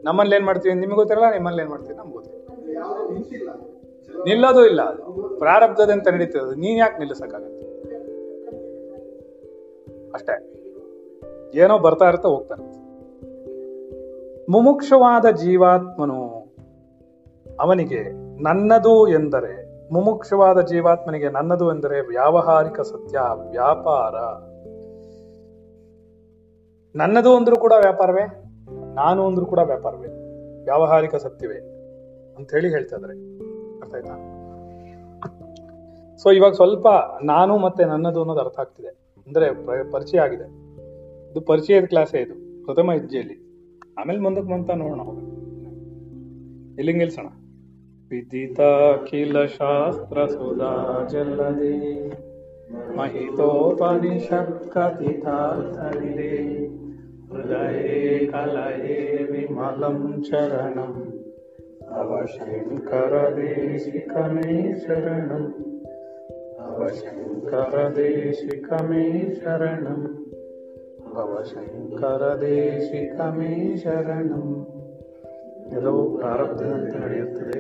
ನಮ್ಮಲ್ಲಿ ಏನು ಮಾಡ್ತೀವಿ ನಿಮ್ಗೆ ಗೊತ್ತಿರಲ್ಲ, ನಿಮ್ಮಲ್ಲಿ ಏನು ಮಾಡ್ತೀವಿ ನಮ್ಗೆ ಗೊತ್ತಿಲ್ಲ ನಿಲ್ಲೋದು ಇಲ್ಲ. ಪ್ರಾರಬ್ಧದಂತ ನಡೀತದೆ ನೀನ್ ಯಾಕೆ ನಿಲ್ಲಿಸೋಕ್ಕಾಗತ್ತೆ? ಅಷ್ಟೇ. ಏನೋ ಬರ್ತಾ ಇರುತ್ತೆ, ಹೋಗ್ತಾ ಇರುತ್ತೆ. ಮುಮುಕ್ಷವಾದ ಜೀವಾತ್ಮನು ಅವನಿಗೆ ನನ್ನದು ಎಂದರೆ, ಮುಮುಕ್ಷವಾದ ಜೀವಾತ್ಮನಿಗೆ ನನ್ನದು ಎಂದರೆ ವ್ಯಾವಹಾರಿಕ ಸತ್ಯ, ವ್ಯಾಪಾರ. ನನ್ನದು ಅಂದ್ರೂ ಕೂಡ ವ್ಯಾಪಾರವೇ, ನಾನು ಅಂದ್ರೂ ಕೂಡ ವ್ಯಾಪಾರವೇ, ವ್ಯಾವಹಾರಿಕ ಸತ್ಯವೇ ಅಂತ ಹೇಳಿ ಹೇಳ್ತಾ ಇದ್ದಾರೆ. ಅರ್ಥ ಆಯ್ತಾ? ಸೊ ಇವಾಗ ಸ್ವಲ್ಪ ನಾನು ಮತ್ತೆ ನನ್ನದು ಅನ್ನೋದು ಅರ್ಥ ಆಗ್ತಿದೆ. ಅಂದ್ರೆ ಪರಿಚಯ ಆಗಿದೆ. ಇದು ಪರಿಚಯದ ಕ್ಲಾಸೇ ಇದು, ಪ್ರಥಮ ಹೆಜ್ಜೆಯಲ್ಲಿ. ಆಮೇಲೆ ಮುಂದಕ್ಕೆ ಬಂತ ನೋಡೋಣ. ಎಲ್ಲಿಂಗ್ ನಿಲ್ಸೋಣ. ವಿದಿತಾಖಿಲ ಶಾಸ್ತ್ರ ಸುಧಾ ಜಲ್ಲದೆ ಮಹಿತೋಪನಿಷತ್ ಕಥಿತಾರ್ಥವಿದೆ ಹೃದಯೇ ಕಲಯೇ ವಿಮಲಂ ಚರಣಂ. ಅವಶಂಕರ ದೇಶಿಕಮೇ ಶರಣಂ. ಅವಶಂಕರ ದೇಶಿಕಮೇ ಶರಣಂ. ಭವ ಶಂಕರ ದೇಶಿಕಮೇ ಶರಣಂ ಎಲ್ಲವೂ ಪ್ರಾರಬ್ಧದಂತೆ ನಡೆಯುತ್ತದೆ